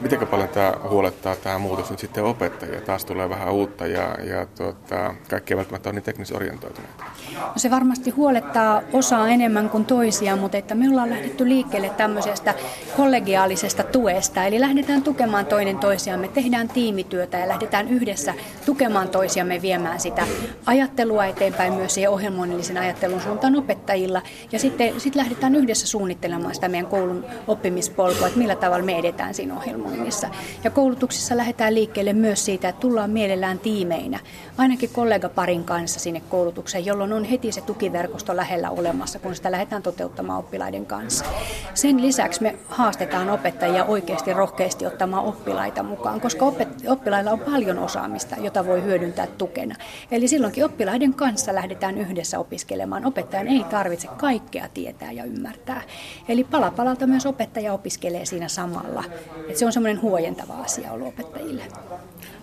Miten paljon tämä huolettaa tämä muutos nyt sitten opettajia? Taas tulee vähän uutta ja, ja tuota, kaikki ei välttämättä ole niin teknisorientoituneita. No se varmasti huolettaa osaa enemmän kuin toisia, mutta että me ollaan lähdetty liikkeelle tämmöisestä kollegiaalisesta tuesta. Eli lähdetään tukemaan toinen toisiamme, tehdään tiimityötä ja lähdetään yhdessä tukemaan toisiamme viemään sitä ajattelua eteenpäin myös siihen ohjelmoinnillisen ajattelun suuntaan opettajilla. Ja sitten sit lähdetään yhdessä suunnittelemaan sitä meidän koulun oppimispolkua, että millä tavalla me edetään siinä ohjelmassa ohjelmoinnissa. Ja koulutuksessa lähdetään liikkeelle myös siitä, että tullaan mielellään tiimeinä, ainakin kollegaparin kanssa sinne koulutukseen, jolloin on heti se tukiverkosto lähellä olemassa, kun sitä lähdetään toteuttamaan oppilaiden kanssa. Sen lisäksi me haastetaan opettajia oikeasti rohkeasti ottamaan oppilaita mukaan, koska oppilailla on paljon osaamista, jota voi hyödyntää tukena. Eli silloinkin oppilaiden kanssa lähdetään yhdessä opiskelemaan. Opettajan ei tarvitse kaikkea tietää ja ymmärtää. Eli pala palalta myös opettaja opiskelee siinä samalla. Et se on semmoinen huojentava asia ollut opettajille.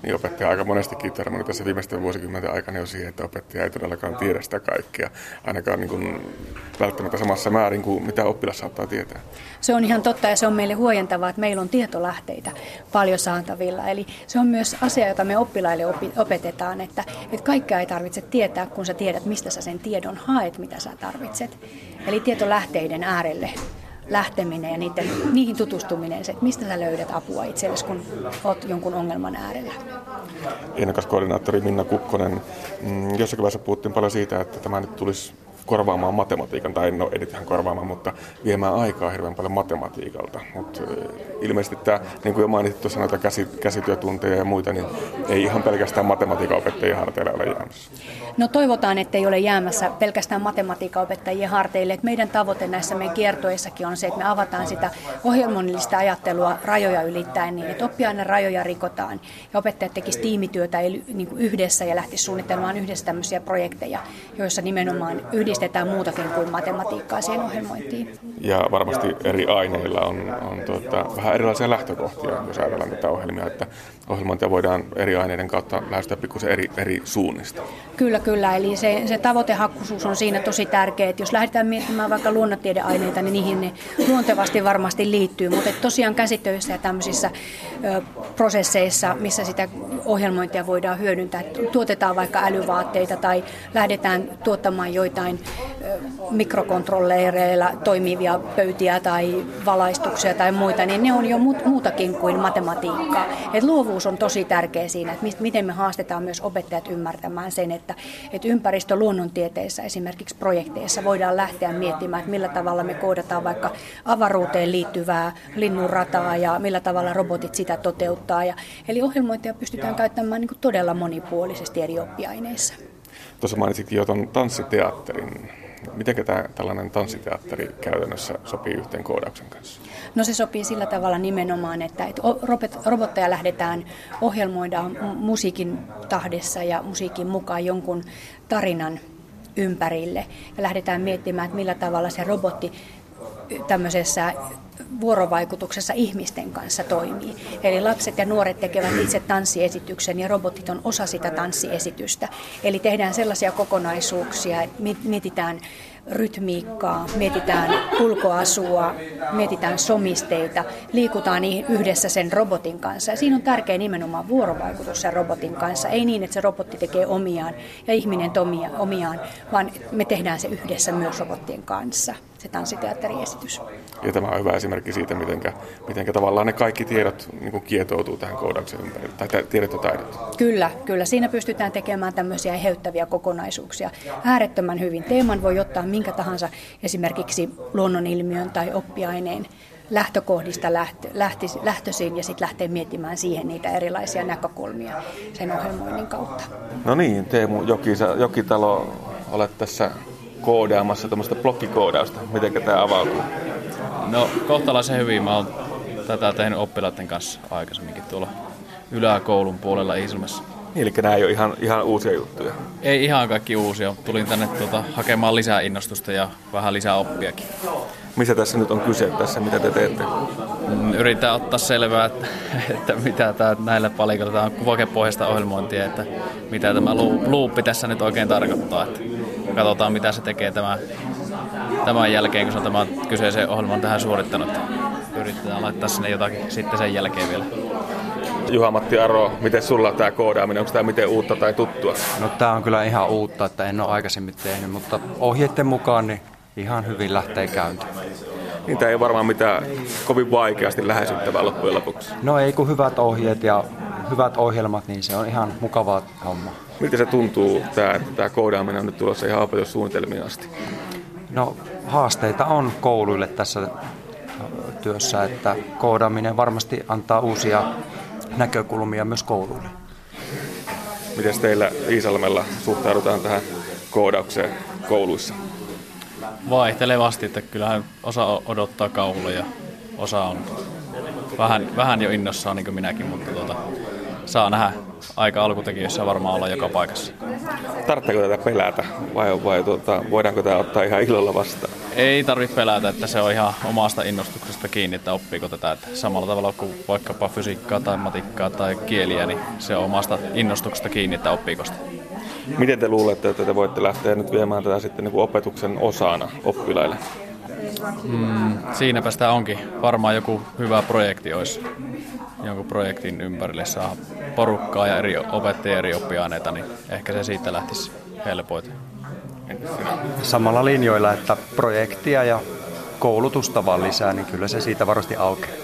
Niin opettaja aika monestikin törmännyt tässä viimeisten vuosikymmenten aikana jo siihen, että opettaja ei todellakaan tiedä sitä kaikkea, ainakaan niin kuin välttämättä samassa määrin kuin mitä oppilas saattaa tietää. Se on ihan totta ja se on meille huojentavaa, että meillä on tietolähteitä paljon saatavilla. Eli se on myös asia, jota me oppilaille opetetaan, että, että kaikkea ei tarvitse tietää, kun sä tiedät, mistä sä sen tiedon haet, mitä sä tarvitset. Eli tietolähteiden äärelle lähteminen ja niiden, niihin tutustuminen, se, että mistä sä löydät apua itsellesi, kun oot jonkun ongelman äärellä. Ehdokaskoordinaattori Minna Kukkonen, mm, jossakin vaiheessa puhuttiin paljon siitä, että tämä nyt tulisi korvaamaan matematiikan, tai no ei ihan korvaamaan, mutta viemään aikaa hirveän paljon matematiikalta. Mutta ilmeisesti tämä, niin kuin jo mainitsit tuossa käsi, käsityötunteja ja muita, niin ei ihan pelkästään matematiikan opettajien harteille ole jäämässä. No toivotaan, että ei ole jäämässä pelkästään matematiikan opettajien harteille. Että meidän tavoite näissä meidän kiertoissakin on se, että me avataan sitä ohjelmallista ajattelua rajoja ylittäen niin, että oppiaine rajoja rikotaan ja opettajat tekisivät tiimityötä niin kuin yhdessä ja lähtisivät suunnittelemaan yhdessä tämmöisiä projekteja, joissa nimenomaan yhdessä yhdistetään muutakin kuin matematiikkaa siihen ohjelmointiin. Ja varmasti eri aineilla on, on tuota, vähän erilaisia lähtökohtia, jos ajatellaan tätä ohjelmia, että ohjelmointia voidaan eri aineiden kautta lähestyä pikkusen eri, eri suunnista. Kyllä, kyllä. Eli se, se tavoitehakkuisuus on siinä tosi tärkeä. Että jos lähdetään miettimään vaikka luonnontiedeaineita, niin niihin ne luontevasti varmasti liittyy. Mutta tosiaan käsitöissä ja tämmöisissä ö, prosesseissa, missä sitä ohjelmointia voidaan hyödyntää, tuotetaan vaikka älyvaatteita tai lähdetään tuottamaan joitain mikrokontrolleereilla toimivia pöytiä tai valaistuksia tai muita, niin ne on jo muutakin kuin matematiikkaa. Et luovuus on tosi tärkeä siinä, että miten me haastetaan myös opettajat ymmärtämään sen, että, että ympäristö luonnontieteissä esimerkiksi projekteissa voidaan lähteä miettimään, että millä tavalla me koodataan vaikka avaruuteen liittyvää linnunrataa ja millä tavalla robotit sitä toteuttaa. Ja, eli ohjelmointia pystytään käyttämään niin todella monipuolisesti eri oppiaineissa. Tuossa mainitsitkin jo tuon tanssiteatterin. Miten tämä tällainen tanssiteatteri käytännössä sopii yhteen koodauksen kanssa? No se sopii sillä tavalla nimenomaan, että, että robotteja lähdetään ohjelmoidaan musiikin tahdessa ja musiikin mukaan jonkun tarinan ympärille. Ja lähdetään miettimään, että millä tavalla se robotti tämmöisessä vuorovaikutuksessa ihmisten kanssa toimii. Eli lapset ja nuoret tekevät itse tanssiesityksen ja robotit on osa sitä tanssiesitystä. Eli tehdään sellaisia kokonaisuuksia, että mietitään rytmiikkaa, mietitään kulkoasua, mietitään somisteita, liikutaan yhdessä sen robotin kanssa. Ja siinä on tärkeä nimenomaan vuorovaikutus sen robotin kanssa. Ei niin, että se robotti tekee omiaan ja ihminen omiaan, vaan me tehdään se yhdessä myös robottien kanssa, se tanssiteatteriesitys. Ja tämä on hyvä esimerkki siitä, miten mitenkä tavallaan ne kaikki tiedot niin kietoutuu tähän koodauksen ympärille, tai tiedot ja taidot. Kyllä, kyllä. Siinä pystytään tekemään tämmöisiä eheyttäviä kokonaisuuksia. Äärettömän hyvin. Teeman voi ottaa minkä tahansa esimerkiksi luonnonilmiön tai oppiaineen lähtökohdista lähtö, lähti, lähtöisin ja sitten lähtee miettimään siihen niitä erilaisia näkökulmia sen ohjelmoinnin kautta. No niin, Teemu Jokisa, Jokitalo, olet tässä koodaamassa tämmöistä blokkikoodausta. Miten tämä avautuu? No kohtalaisen hyvin. Mä oon tätä tehnyt oppilaiden kanssa aikaisemminkin tuolla yläkoulun puolella Iisalmessa. Niin, eli nämä ei ole ihan, ihan uusia juttuja? Ei ihan kaikki uusia. Tulin tänne tuota, hakemaan lisää innostusta ja vähän lisää oppiakin. Missä tässä nyt on kyse tässä, mitä te teette? Mm, yritän ottaa selvää, että, [LAUGHS] että mitä tämä näillä palikoilla, tämä on kuvakepohjaista ohjelmointia, että mitä tämä luuppi tässä nyt oikein tarkoittaa. Että katsotaan, mitä se tekee tämä, tämän jälkeen, kun se on tämän kyseisen ohjelman tähän suorittanut. Yritetään laittaa sinne jotakin sitten sen jälkeen vielä. Juha-Matti Aro, miten sulla tämä koodaaminen, onko tämä miten uutta tai tuttua? No tämä on kyllä ihan uutta, että en ole aikaisemmin tehnyt, mutta ohjeiden mukaan niin ihan hyvin lähtee käyntiin. Niin tämä ei varmaan mitään kovin vaikeasti lähestyttävää loppujen lopuksi. No ei kun hyvät ohjeet ja hyvät ohjelmat, niin se on ihan mukavaa homma. Miltä se tuntuu, tämä, että tämä koodaaminen on nyt tulossa ihan opetussuunnitelmiin asti? No haasteita on kouluille tässä työssä, että koodaaminen varmasti antaa uusia näkökulmia myös kouluille. Miten teillä Iisalmella suhtaudutaan tähän koodaukseen kouluissa? Vaihtelevasti, että kyllähän osa odottaa kauhulla ja osa on vähän, vähän jo innossaan niin kuin minäkin, mutta tuota, saa nähdä aika alkutekijöissä varmaan olla joka paikassa. Tarvitseeko tätä pelätä vai, vai tuota, voidaanko tämä ottaa ihan ilolla vastaan? Ei tarvitse pelätä, että se on ihan omasta innostuksesta kiinni, että oppiiko tätä. Että samalla tavalla kuin vaikkapa fysiikkaa tai matikkaa tai kieliä, niin se on omasta innostuksesta kiinni, että oppiiko sitä. Miten te luulette, että te voitte lähteä nyt viemään tätä sitten niin kuin opetuksen osana oppilaille? Mm, siinäpä sitä onkin. Varmaan joku hyvä projekti olisi. Jonkun projektin ympärille saa porukkaa ja eri opettajia eri oppiaineita, niin ehkä se siitä lähtisi helpoiten. Samalla linjoilla, että projektia ja koulutusta vaan lisää, niin kyllä se siitä varmasti aukeaa.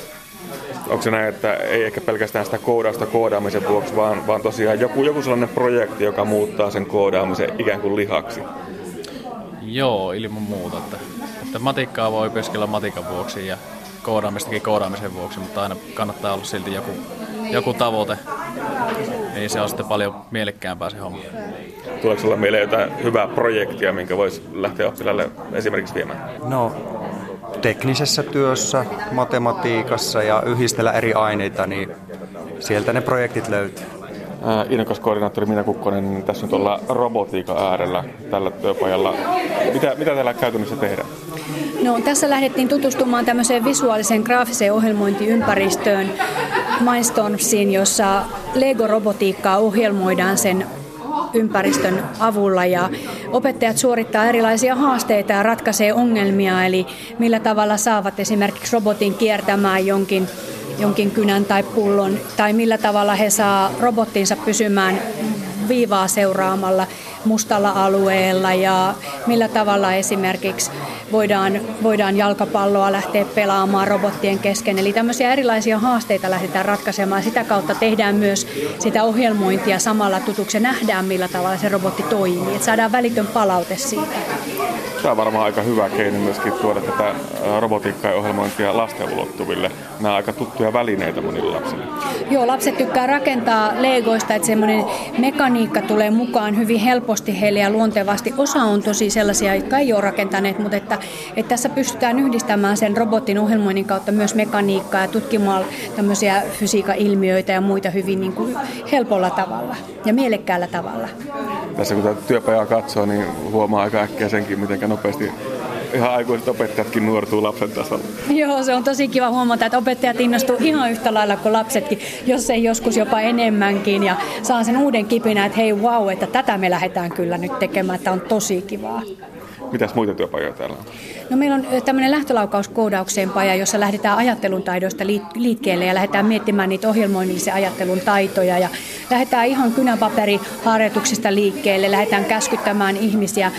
Onko se näin, että ei ehkä pelkästään sitä koodausta koodaamisen vuoksi, vaan, vaan tosiaan joku, joku sellainen projekti, joka muuttaa sen koodaamisen ikään kuin lihaksi? Joo, ilman muuta. Että, että matikkaa voi opiskella matikan vuoksi ja koodaamistakin koodaamisen vuoksi, mutta aina kannattaa olla silti joku, joku tavoite. Niin se on sitten paljon mielekkäämpää se homma. Tuleeko sinulla mieleen jotain hyvää projektia, minkä voisi lähteä oppilaille esimerkiksi viemään? No, teknisessä työssä, matematiikassa ja yhdistellä eri aineita, niin sieltä ne projektit löytyy. Innokas koordinaattori Minä Kukkonen, niin tässä nyt ollaan robotiikan äärellä tällä työpajalla. Mitä, mitä täällä käytännössä tehdään? No, tässä lähdettiin tutustumaan tämmöiseen visuaaliseen graafiseen ohjelmointiympäristöön Mindstormsiin, jossa Lego-robotiikkaa ohjelmoidaan sen ympäristön avulla ja opettajat suorittaa erilaisia haasteita ja ratkaisee ongelmia, eli millä tavalla saavat esimerkiksi robotin kiertämään jonkin jonkin kynän tai pullon, tai millä tavalla he saa robottinsa pysymään viivaa seuraamalla mustalla alueella ja millä tavalla esimerkiksi voidaan, voidaan jalkapalloa lähteä pelaamaan robottien kesken. Eli tämmöisiä erilaisia haasteita lähdetään ratkaisemaan. Sitä kautta tehdään myös sitä ohjelmointia samalla tutuksi ja nähdään, millä tavalla se robotti toimii. Että saadaan välitön palaute siitä. Tämä on varmaan aika hyvä keino myöskin tuoda tätä robotiikkaa ja ohjelmointia lasten ulottuville. Nämä aika tuttuja välineitä monille lapsille. Joo, lapset tykkää rakentaa legoista, että semmoinen mekaniikka tulee mukaan hyvin helposti heille ja luontevasti. Osa on tosi sellaisia, jotka ei ole rakentaneet, mutta että, että tässä pystytään yhdistämään sen robotin ohjelmoinnin kautta myös mekaniikkaa ja tutkimaan tämmöisiä fysiikan ilmiöitä ja muita hyvin niin kuin helpolla tavalla ja mielekkäällä tavalla. Tässä kun tätä työpajaa katsoo, niin huomaa aika äkkiä senkin, miten nopeasti ihan aikuiset opettajatkin nuortuu lapsen tasolla. Joo, se on tosi kiva huomata, että opettajat innostuu ihan yhtä lailla kuin lapsetkin, jos ei joskus jopa enemmänkin. Ja saa sen uuden kipinä, että hei wow, että tätä me lähdetään kyllä nyt tekemään, että on tosi kivaa. Mitäs muita työpajoja täällä on? No meillä on tämmöinen lähtölaukauskoodaukseen paja, jossa lähdetään ajattelun taidoista liikkeelle ja lähdetään miettimään niitä ohjelmoinnillisia ajattelun taitoja ja lähdetään ihan kynäpaperiharjoituksista liikkeelle, lähdetään käskyttämään ihmisiä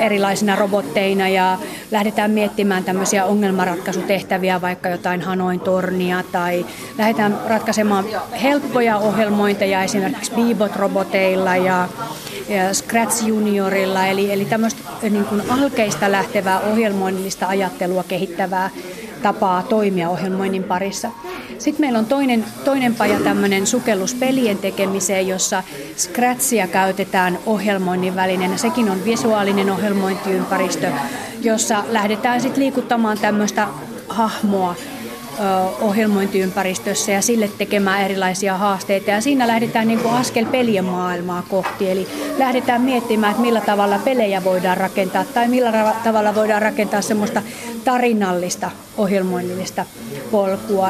erilaisina robotteina ja lähdetään miettimään tämmöisiä ongelmanratkaisutehtäviä, vaikka jotain Hanoin tornia tai lähdetään ratkaisemaan helppoja ohjelmointeja esimerkiksi Beebot-roboteilla ja, ja Scratch Juniorilla, eli, eli tämmöistä niin kuin alkeista lähtevää ohjelmoinnillista ajattelua kehittävää tapaa toimia ohjelmoinnin parissa. Sitten meillä on toinen, toinen paja tämmöinen sukelluspelien tekemiseen, jossa Scratchia käytetään ohjelmoinnin välineenä. Sekin on visuaalinen ohjelmointiympäristö, jossa lähdetään sitten liikuttamaan tämmöistä hahmoa ohjelmointiympäristössä ja sille tekemään erilaisia haasteita. Ja siinä lähdetään niin kuin askel pelien maailmaa kohti. Eli lähdetään miettimään, että millä tavalla pelejä voidaan rakentaa tai millä tavalla voidaan rakentaa semmoista tarinallista ohjelmoinnillista polkua.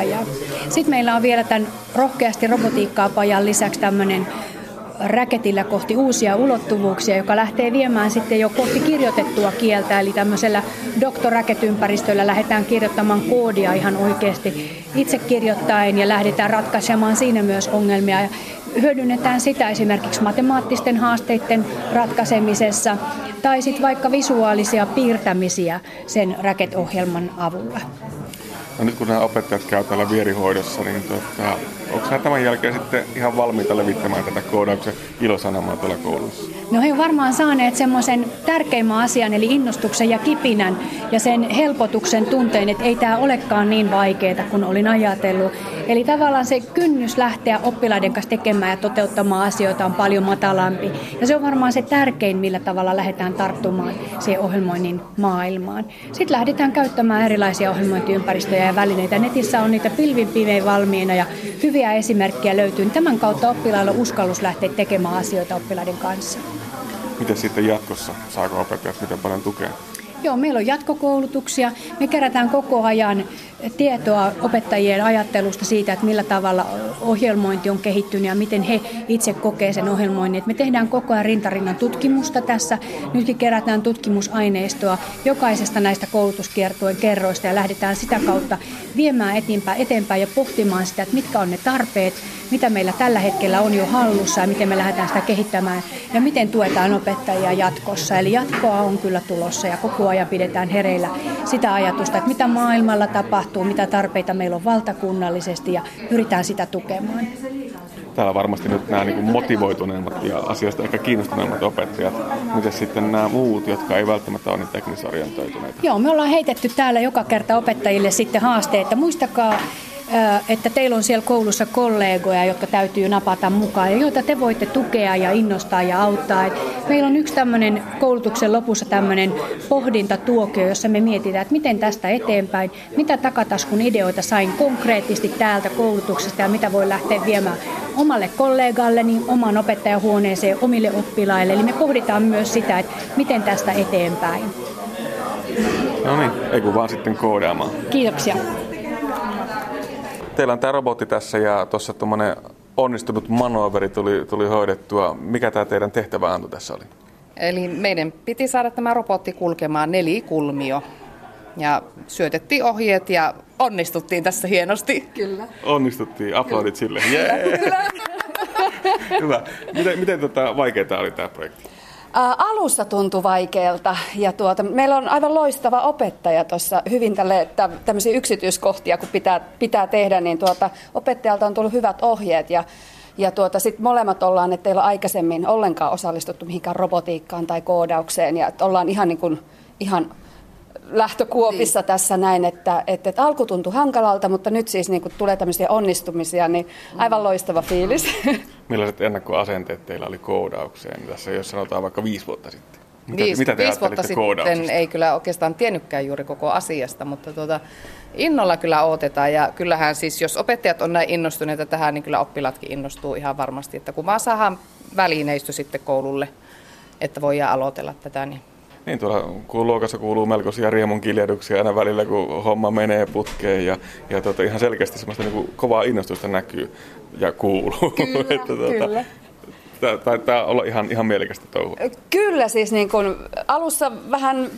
Sitten meillä on vielä tämän rohkeasti robotiikkaa pajan lisäksi tämmöinen räketillä kohti uusia ulottuvuuksia, joka lähtee viemään sitten jo kohti kirjoitettua kieltä, eli tämmöisellä doktoraket-ympäristöllä lähdetään kirjoittamaan koodia ihan oikeasti itse kirjoittaen ja lähdetään ratkaisemaan siinä myös ongelmia. Hyödynnetään sitä esimerkiksi matemaattisten haasteiden ratkaisemisessa tai sitten vaikka visuaalisia piirtämisiä sen räket-ohjelman avulla. No nyt kun nämä opettajat käy täällä vierihoidossa, niin tuota, onko nämä tämän jälkeen sitten ihan valmiita levittämään tätä koodauksen ilosanomaa tuolla koulussa? No he on varmaan saaneet semmoisen tärkeimmän asian, eli innostuksen ja kipinän ja sen helpotuksen tunteen, että ei tämä olekaan niin vaikeaa kuin olin ajatellut. Eli tavallaan se kynnys lähteä oppilaiden kanssa tekemään ja toteuttamaan asioita on paljon matalampi. Ja se on varmaan se tärkein, millä tavalla lähdetään tarttumaan siihen ohjelmoinnin maailmaan. Sitten lähdetään käyttämään erilaisia ohjelmointiympäristöjä ja välineitä. Netissä on niitä pilvin pimein valmiina ja hyviä esimerkkejä löytyy. Tämän kautta oppilailla uskallus lähteä tekemään asioita oppilaiden kanssa. Miten sitten jatkossa? Saako opettajat miten paljon tukea? Joo, meillä on jatkokoulutuksia. Me kerätään koko ajan tietoa opettajien ajattelusta siitä, että millä tavalla ohjelmointi on kehittynyt ja miten he itse kokee sen ohjelmoinnin. me tehdään koko ajan rintarinnan tutkimusta tässä. Nytkin kerätään tutkimusaineistoa jokaisesta näistä koulutuskiertueen kerroista ja lähdetään sitä kautta viemään eteenpäin ja pohtimaan sitä, että mitkä on ne tarpeet, mitä meillä tällä hetkellä on jo hallussa ja miten me lähdetään sitä kehittämään ja miten tuetaan opettajia jatkossa. Eli jatkoa on kyllä tulossa ja koko ajan pidetään hereillä sitä ajatusta, että mitä maailmalla tapahtuu, mitä tarpeita meillä on valtakunnallisesti ja pyritään sitä tukemaan. Täällä varmasti nyt nämä niin motivoituneemmat ja asioista ehkä kiinnostuneemmat opettajat. Miten sitten nämä muut, jotka ei välttämättä ole niin teknisorientoituneita? Joo, me ollaan heitetty täällä joka kerta opettajille sitten haasteita. Muistakaa että teillä on siellä koulussa kollegoja, jotka täytyy napata mukaan ja joita te voitte tukea ja innostaa ja auttaa. Meillä on yksi tämmöinen koulutuksen lopussa tämmöinen pohdintatuokio, jossa me mietitään, että miten tästä eteenpäin, mitä takataskun ideoita sain konkreettisesti täältä koulutuksesta ja mitä voi lähteä viemään omalle kollegalleni, oman opettajahuoneeseen, omille oppilaille. Eli me pohditaan myös sitä, että miten tästä eteenpäin. No niin, ei kun vaan sitten koodaamaan. Kiitoksia teillä on tämä robotti tässä ja tuossa tuommoinen onnistunut manoveri tuli, tuli hoidettua. Mikä tämä teidän tehtävä antoi tässä oli? Eli meidän piti saada tämä robotti kulkemaan nelikulmio. Ja syötettiin ohjeet ja onnistuttiin tässä hienosti. Kyllä. Onnistuttiin. Aplodit sille. Yeah. Kyllä. [LAUGHS] Hyvä. Miten, miten tota, vaikeaa oli tämä projekti? Alussa tuntui vaikealta ja tuota, meillä on aivan loistava opettaja tuossa hyvin tälle, että tämmöisiä yksityiskohtia kun pitää, pitää tehdä, niin tuota, opettajalta on tullut hyvät ohjeet ja ja tuota, sitten molemmat ollaan, että ei ole aikaisemmin ollenkaan osallistuttu mihinkään robotiikkaan tai koodaukseen ja ollaan ihan, niin kuin, ihan lähtökuopissa niin. tässä näin, että, että, että alku tuntui hankalalta, mutta nyt siis niin kun tulee tämmöisiä onnistumisia, niin aivan loistava fiilis. [LAUGHS] Millaiset ennakkoasenteet teillä oli koodaukseen tässä, jos sanotaan vaikka viisi vuotta sitten? Mitä, viisi, mitä te viisi vuotta sitten ei kyllä oikeastaan tiennytkään juuri koko asiasta, mutta tuota, innolla kyllä odotetaan ja kyllähän siis, jos opettajat on näin innostuneita tähän, niin kyllä oppilaatkin innostuu ihan varmasti, että kun vaan saadaan välineistö sitten koululle, että voidaan aloitella tätä, niin niin, tuolla kun luokassa kuuluu melkoisia riemun kiljahduksia aina välillä, kun homma menee putkeen ja, ja tota, ihan selkeästi semmoista niin kuin kovaa innostusta näkyy ja kuuluu. [LAUGHS] Kyllä, että, tuota, kyllä. Tämä taitaa olla ihan, ihan mielekästä touhua. Kyllä siis niin kun alussa vähän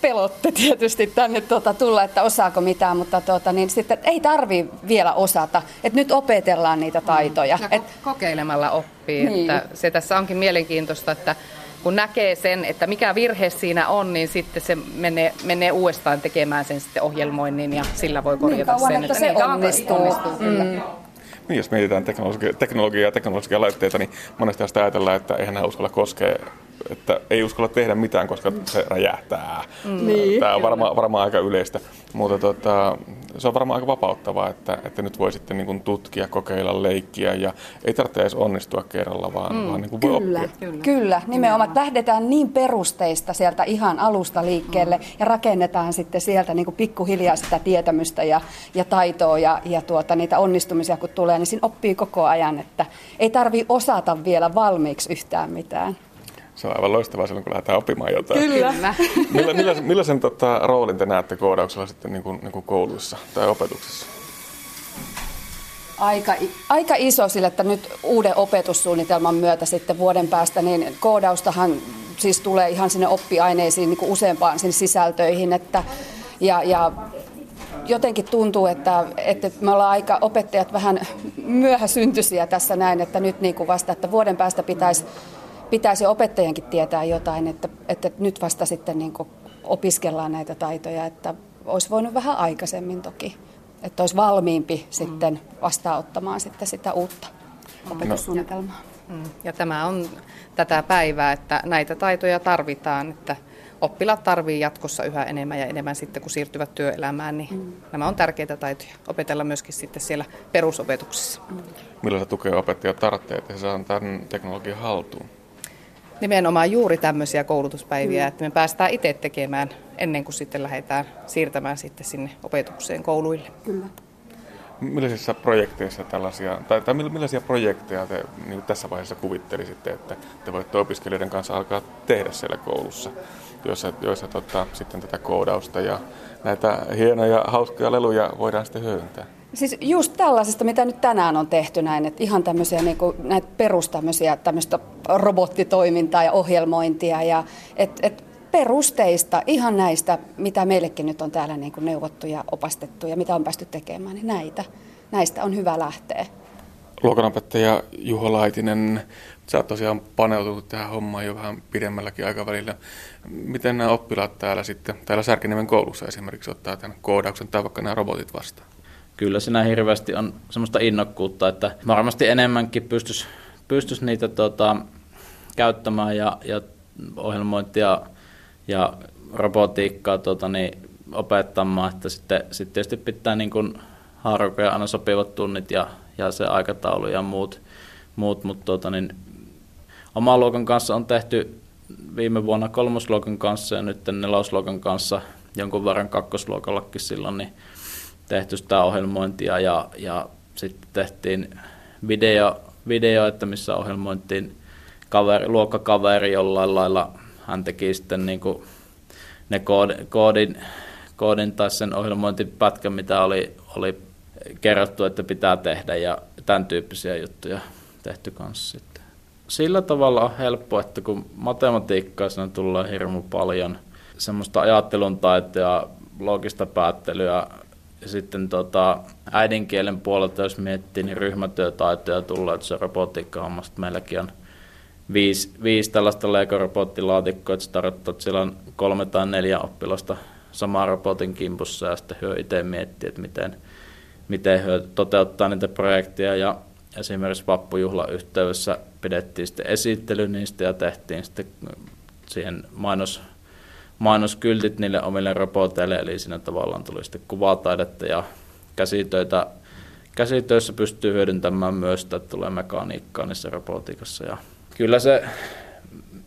pelotte tietysti tänne tuota, tulla, että osaako mitään, mutta tuota, niin sitten ei tarvi vielä osata. että nyt opetellaan niitä taitoja. Ja et, kokeilemalla oppii. Niin. Että se tässä onkin mielenkiintoista, että kun näkee sen, että mikä virhe siinä on, niin sitten se menee, menee uudestaan tekemään sen sitten ohjelmoinnin ja sillä voi korjata niin kauan, sen. Että, että se niin onnistuu. onnistuu mm. Niin, jos mietitään teknologia, teknologiaa ja teknologisia laitteita, niin monesti sitä ajatellaan, että eihän nämä uskalla koskea, että ei uskalla tehdä mitään, koska se räjähtää. Mm. Niin, Tämä on varmaan varma aika yleistä. Mutta tota, se on varmaan aika vapauttavaa, että, että nyt voi sitten niin kuin tutkia, kokeilla, leikkiä ja ei tarvitse edes onnistua kerralla, vaan, mm, vaan niin kuin voi kyllä, oppia. Kyllä, kyllä. nimenomaan. Että lähdetään niin perusteista sieltä ihan alusta liikkeelle mm. ja rakennetaan sitten sieltä niin kuin pikkuhiljaa sitä tietämystä ja, ja taitoa ja, ja tuota, niitä onnistumisia kun tulee, niin siinä oppii koko ajan, että ei tarvi osata vielä valmiiksi yhtään mitään. Se on aivan loistavaa silloin, kun lähdetään oppimaan jotain. Kyllä. Milla, [LAUGHS] millaisen, millaisen tota, roolin te näette koodauksella sitten niin kuin, niin kuin kouluissa tai opetuksessa? Aika, aika iso sille, että nyt uuden opetussuunnitelman myötä sitten vuoden päästä, niin koodaustahan siis tulee ihan sinne oppiaineisiin niin kuin useampaan sinne sisältöihin, että, ja, ja jotenkin tuntuu, että, että me ollaan aika opettajat vähän myöhäsyntyisiä tässä näin, että nyt niin kuin vasta, että vuoden päästä pitäisi pitäisi opettajankin tietää jotain, että, että nyt vasta sitten niin opiskellaan näitä taitoja, että olisi voinut vähän aikaisemmin toki, että olisi valmiimpi mm. sitten vastaanottamaan sitten sitä uutta opetussuunnitelmaa. Mm. Ja tämä on tätä päivää, että näitä taitoja tarvitaan, että oppilaat tarvii jatkossa yhä enemmän ja enemmän sitten, kun siirtyvät työelämään, niin mm. nämä on tärkeitä taitoja opetella myöskin sitten siellä perusopetuksessa. Mm. Millaista tukea opettajat tarvitsee, että he saavat tämän teknologian haltuun? Nimenomaan juuri tämmöisiä koulutuspäiviä, mm. että me päästään itse tekemään ennen kuin sitten lähdetään siirtämään sitten sinne opetukseen kouluille. Kyllä. Millaisissa projekteissa tällaisia, tai, tai millaisia projekteja te niin tässä vaiheessa kuvittelisitte, että te voitte opiskelijoiden kanssa alkaa tehdä siellä koulussa, joissa, joissa tota, sitten tätä koodausta ja näitä hienoja, hauskoja leluja voidaan sitten hyödyntää? Siis just tällaisesta, mitä nyt tänään on tehty näin, että ihan tämmöisiä niin kuin, näitä perustämmöisiä tämmöistä robottitoimintaa ja ohjelmointia ja et, et perusteista, ihan näistä, mitä meillekin nyt on täällä niin kuin neuvottu ja opastettu ja mitä on päästy tekemään, niin näitä, näistä on hyvä lähteä. Luokanopettaja Juho Laitinen, sä oot tosiaan paneutunut tähän hommaan jo vähän pidemmälläkin aikavälillä. Miten nämä oppilaat täällä sitten, täällä Särkiniemen koulussa esimerkiksi ottaa tämän koodauksen tai vaikka nämä robotit vastaan? Kyllä siinä hirveästi on semmoista innokkuutta, että varmasti enemmänkin pystyisi pystyis niitä tota, käyttämään ja, ja ohjelmointia ja robotiikkaa tota, niin, opettamaan, että sitten, sitten tietysti pitää niin kuin haarukoja aina sopivat tunnit ja, ja se aikataulu ja muut, muut mutta tota, niin, oman luokan kanssa on tehty viime vuonna kolmosluokan kanssa ja nyt nelosluokan kanssa jonkun verran kakkosluokallakin silloin, niin tehty sitä ohjelmointia ja, ja sitten tehtiin video, video, että missä ohjelmointiin kaveri, luokkakaveri jollain lailla, hän teki sitten niin kuin ne koodin, koodin, koodin tai sen ohjelmointipätkän, mitä oli, oli kerrottu, että pitää tehdä ja tämän tyyppisiä juttuja tehty kanssa sitten. Sillä tavalla on helppo, että kun matematiikkaa siinä tulee hirmu paljon, semmoista ajattelun taitoa, logista päättelyä, sitten tota, äidinkielen puolelta, jos miettii, niin ryhmätyötaitoja tulee se robotiikkahommasta. Meilläkin on viisi, viisi tällaista Lego-robottilaatikkoa, että se tarkoittaa, että siellä on kolme tai neljä oppilasta samaa robotin kimpussa ja sitten hyö itse miettii, että miten, miten hyö toteuttaa niitä projekteja ja esimerkiksi vappujuhlan yhteydessä pidettiin sitten esittely niistä ja tehtiin sitten siihen mainos, mainoskyltit niille omille roboteille, eli siinä tavallaan tuli sitten kuvataidetta ja käsitöitä. Käsitöissä pystyy hyödyntämään myös että tulee mekaniikkaa niissä robotiikassa. Ja kyllä se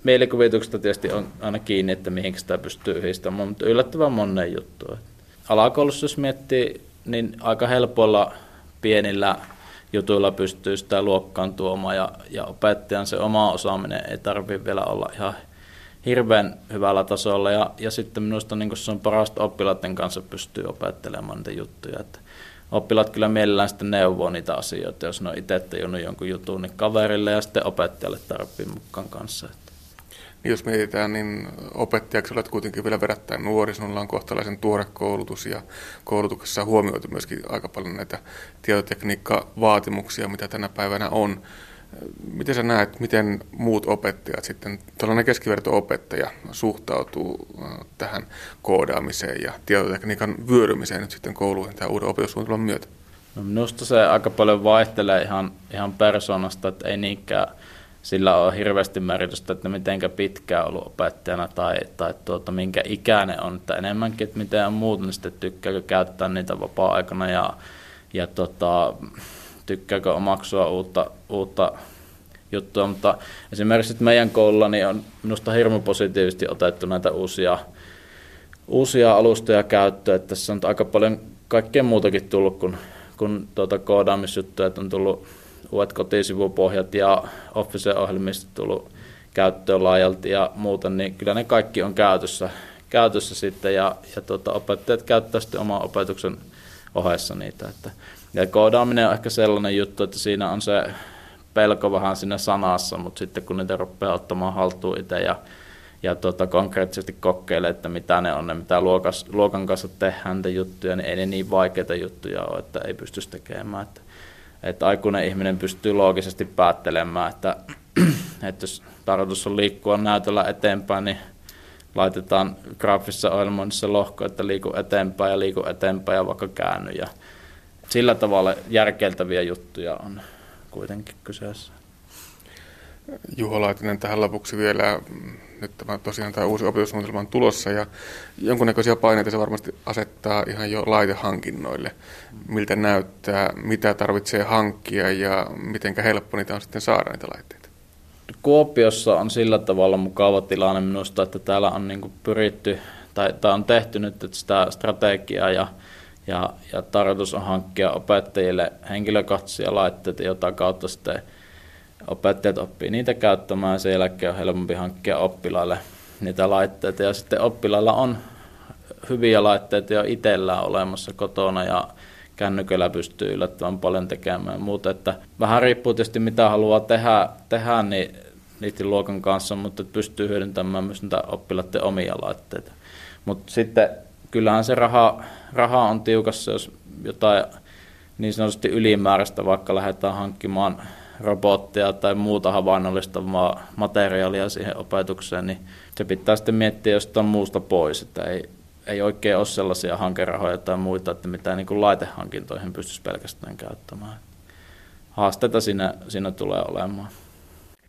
mielikuvituksesta tietysti on aina kiinni, että mihin sitä pystyy yhdistämään, mutta yllättävän monen juttu. Alakoulussa jos miettii, niin aika helpolla pienillä jutuilla pystyy sitä luokkaan tuomaan ja, ja opettajan se oma osaaminen ei tarvitse vielä olla ihan hirveän hyvällä tasolla ja, ja sitten minusta niin se on parasta oppilaiden kanssa pystyy opettelemaan niitä juttuja. Että oppilaat kyllä mielellään sitten neuvoo niitä asioita, jos ne on itse tajunnut jonkun jutun, niin kaverille ja sitten opettajalle tarpeen mukaan kanssa. Niin jos mietitään, niin opettajaksi olet kuitenkin vielä verrattain nuori, sinulla on kohtalaisen tuore koulutus ja koulutuksessa on huomioitu myöskin aika paljon näitä tietotekniikka-vaatimuksia, mitä tänä päivänä on. Miten sä näet, miten muut opettajat sitten, tällainen keskiverto-opettaja suhtautuu äh, tähän koodaamiseen ja tietotekniikan vyörymiseen nyt sitten kouluihin tämän uuden opetussuunnitelman myötä? No minusta se aika paljon vaihtelee ihan, ihan persoonasta, että ei niinkään sillä on hirveästi merkitystä, että mitenkä pitkään ollut opettajana tai, tai tuota, minkä ikäinen on, että enemmänkin, että miten on muuten, niin sitten tykkääkö käyttää niitä vapaa-aikana ja, ja tota, tykkääkö omaksua uutta, uutta juttua, mutta esimerkiksi meidän koululla niin on minusta hirmu positiivisesti otettu näitä uusia, uusia alustoja käyttöön, että tässä on aika paljon kaikkea muutakin tullut kuin, kuin tuota koodaamisjuttuja, että on tullut uudet kotisivupohjat ja Office-ohjelmista tullut käyttöön laajalti ja muuten, niin kyllä ne kaikki on käytössä, käytössä sitten ja, ja tuota, opettajat käyttävät sitten oman opetuksen ohessa niitä. Että, ja koodaaminen on ehkä sellainen juttu, että siinä on se pelko vähän siinä sanassa, mutta sitten kun niitä rupeaa ottamaan haltuun itse ja, ja tuota, konkreettisesti kokeilee, että mitä ne on ne, mitä luokas, luokan kanssa tehdään niitä juttuja, niin ei ne niin vaikeita juttuja ole, että ei pystyisi tekemään. Että, että aikuinen ihminen pystyy loogisesti päättelemään, että, [CLEARS THROAT] että jos tarkoitus on liikkua näytöllä eteenpäin, niin laitetaan graafisessa ohjelmoinnissa lohko, että liiku eteenpäin ja liiku eteenpäin ja vaikka käänny. Ja sillä tavalla järkeltäviä juttuja on kuitenkin kyseessä. Juho Laitinen tähän lopuksi vielä, nyt tämä tosiaan tämä uusi opetussuunnitelma on tulossa ja jonkunnäköisiä paineita se varmasti asettaa ihan jo laitehankinnoille. Miltä näyttää, mitä tarvitsee hankkia ja miten helppo niitä on sitten saada niitä laitteita? Kuopiossa on sillä tavalla mukava tilanne minusta, että täällä on niin pyritty tai, tai on tehty nyt sitä strategiaa ja ja, ja tarkoitus on hankkia opettajille henkilökohtaisia laitteita, jota kautta sitten opettajat oppii niitä käyttämään sen jälkeen on helpompi hankkia oppilaille niitä laitteita. Ja sitten oppilailla on hyviä laitteita jo itsellään olemassa kotona ja kännyköllä pystyy yllättävän paljon tekemään muuta. Että vähän riippuu tietysti mitä haluaa tehdä, tehdä niin niiden luokan kanssa, mutta pystyy hyödyntämään myös niitä oppilaiden omia laitteita. Mutta sitten kyllähän se raha, raha on tiukassa, jos jotain niin sanotusti ylimääräistä vaikka lähdetään hankkimaan robotteja tai muuta havainnollistavaa materiaalia siihen opetukseen, niin se pitää sitten miettiä jostain muusta pois, että ei, ei oikein ole sellaisia hankerahoja tai muita, että mitä niin kuin laitehankintoihin pystyisi pelkästään käyttämään. Haasteita siinä, siinä tulee olemaan.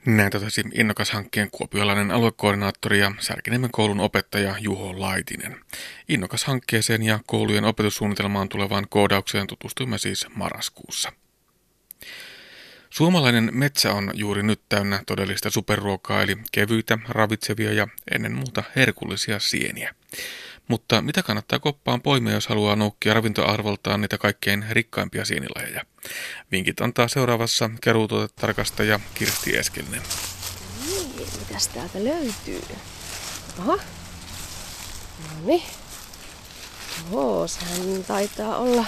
Näin totesi innokas hankkeen kuopiolainen aluekoordinaattori ja Särkiniemen koulun opettaja Juho Laitinen. Innokas hankkeeseen ja koulujen opetussuunnitelmaan tulevaan koodaukseen tutustuimme siis marraskuussa. Suomalainen metsä on juuri nyt täynnä todellista superruokaa eli kevyitä, ravitsevia ja ennen muuta herkullisia sieniä. Mutta mitä kannattaa koppaan poimia, jos haluaa noukkia ravintoarvoltaan niitä kaikkein rikkaimpia sienilajeja? Vinkit antaa seuraavassa keruutuotetarkastaja Kirsti Eskelinen. Niin, mitäs täältä löytyy? Aha. No niin. Joo, sehän taitaa olla...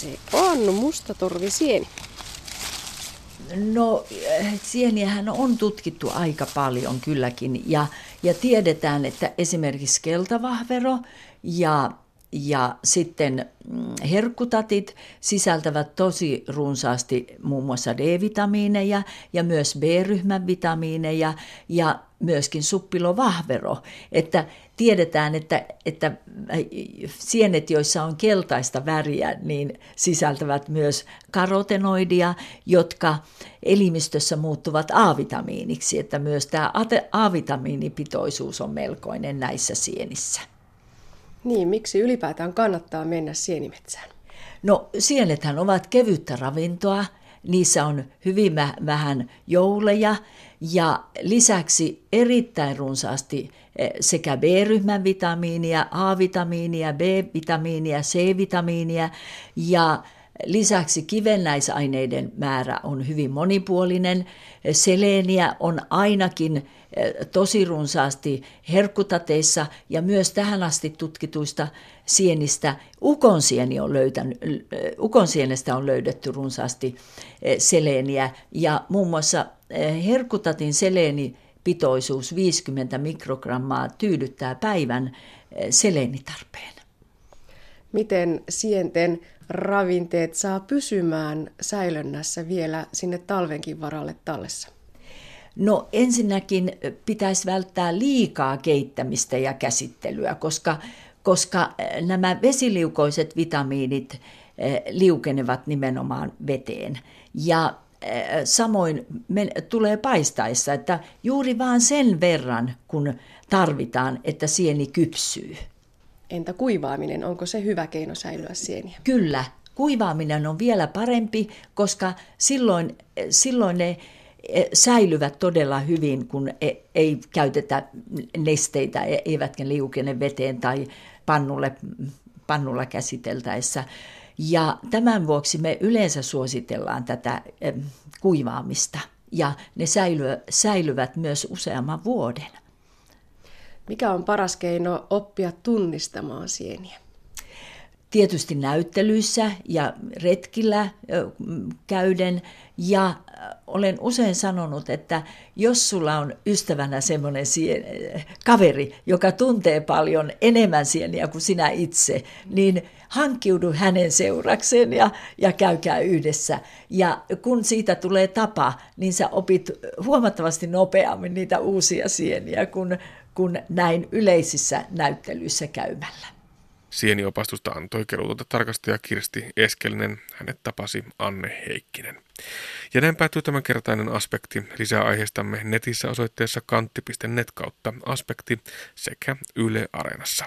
Se on mustatorvisieni. No sieniähän on tutkittu aika paljon kylläkin ja, ja tiedetään, että esimerkiksi keltavahvero ja ja sitten mm, herkkutatit sisältävät tosi runsaasti muun muassa D-vitamiineja ja myös B-ryhmän vitamiineja ja myöskin suppilovahvero. Että tiedetään, että, että äh, sienet, joissa on keltaista väriä, niin sisältävät myös karotenoidia, jotka elimistössä muuttuvat A-vitamiiniksi. Että myös tämä A-vitamiinipitoisuus on melkoinen näissä sienissä. Niin, miksi ylipäätään kannattaa mennä sienimetsään? No sienethän ovat kevyttä ravintoa, niissä on hyvin vähän jouleja ja lisäksi erittäin runsaasti eh, sekä B-ryhmän vitamiinia, A-vitamiinia, B-vitamiinia, C-vitamiinia ja Lisäksi kivennäisaineiden määrä on hyvin monipuolinen. Seleeniä on ainakin eh, tosi runsaasti herkkutateissa ja myös tähän asti tutkituista sienistä ukonsieni on löytänyt, eh, ukonsienestä on löydetty runsaasti eh, seleeniä ja muun muassa herkkutatin seleeni pitoisuus 50 mikrogrammaa tyydyttää päivän seleenitarpeen. Miten sienten ravinteet saa pysymään säilönnässä vielä sinne talvenkin varalle tallessa? No ensinnäkin pitäisi välttää liikaa keittämistä ja käsittelyä, koska, koska nämä vesiliukoiset vitamiinit liukenevat nimenomaan veteen. Ja samoin tulee paistaessa, että juuri vaan sen verran, kun tarvitaan, että sieni kypsyy. Entä kuivaaminen, onko se hyvä keino säilyä sieniä? Kyllä, kuivaaminen on vielä parempi, koska silloin, silloin ne säilyvät todella hyvin, kun e, ei käytetä nesteitä, e, eivätkä liukene veteen tai pannulle, pannulla käsiteltäessä. Ja tämän vuoksi me yleensä suositellaan tätä kuivaamista ja ne säilyvät myös useamman vuoden. Mikä on paras keino oppia tunnistamaan sieniä? Tietysti näyttelyissä ja retkillä käyden. Ja olen usein sanonut, että jos sulla on ystävänä semmoinen kaveri, joka tuntee paljon enemmän sieniä kuin sinä itse, niin hankkiudu hänen seurakseen ja, ja käykää yhdessä. Ja kun siitä tulee tapa, niin sä opit huomattavasti nopeammin niitä uusia sieniä kuin kuin näin yleisissä näyttelyissä käymällä. Sieniopastusta antoi keruututa tarkastaja Kirsti Eskelinen. Hänet tapasi Anne Heikkinen. Ja näin päättyy tämänkertainen aspekti. Lisää aiheistamme netissä osoitteessa kantti.net kautta aspekti sekä Yle Areenassa.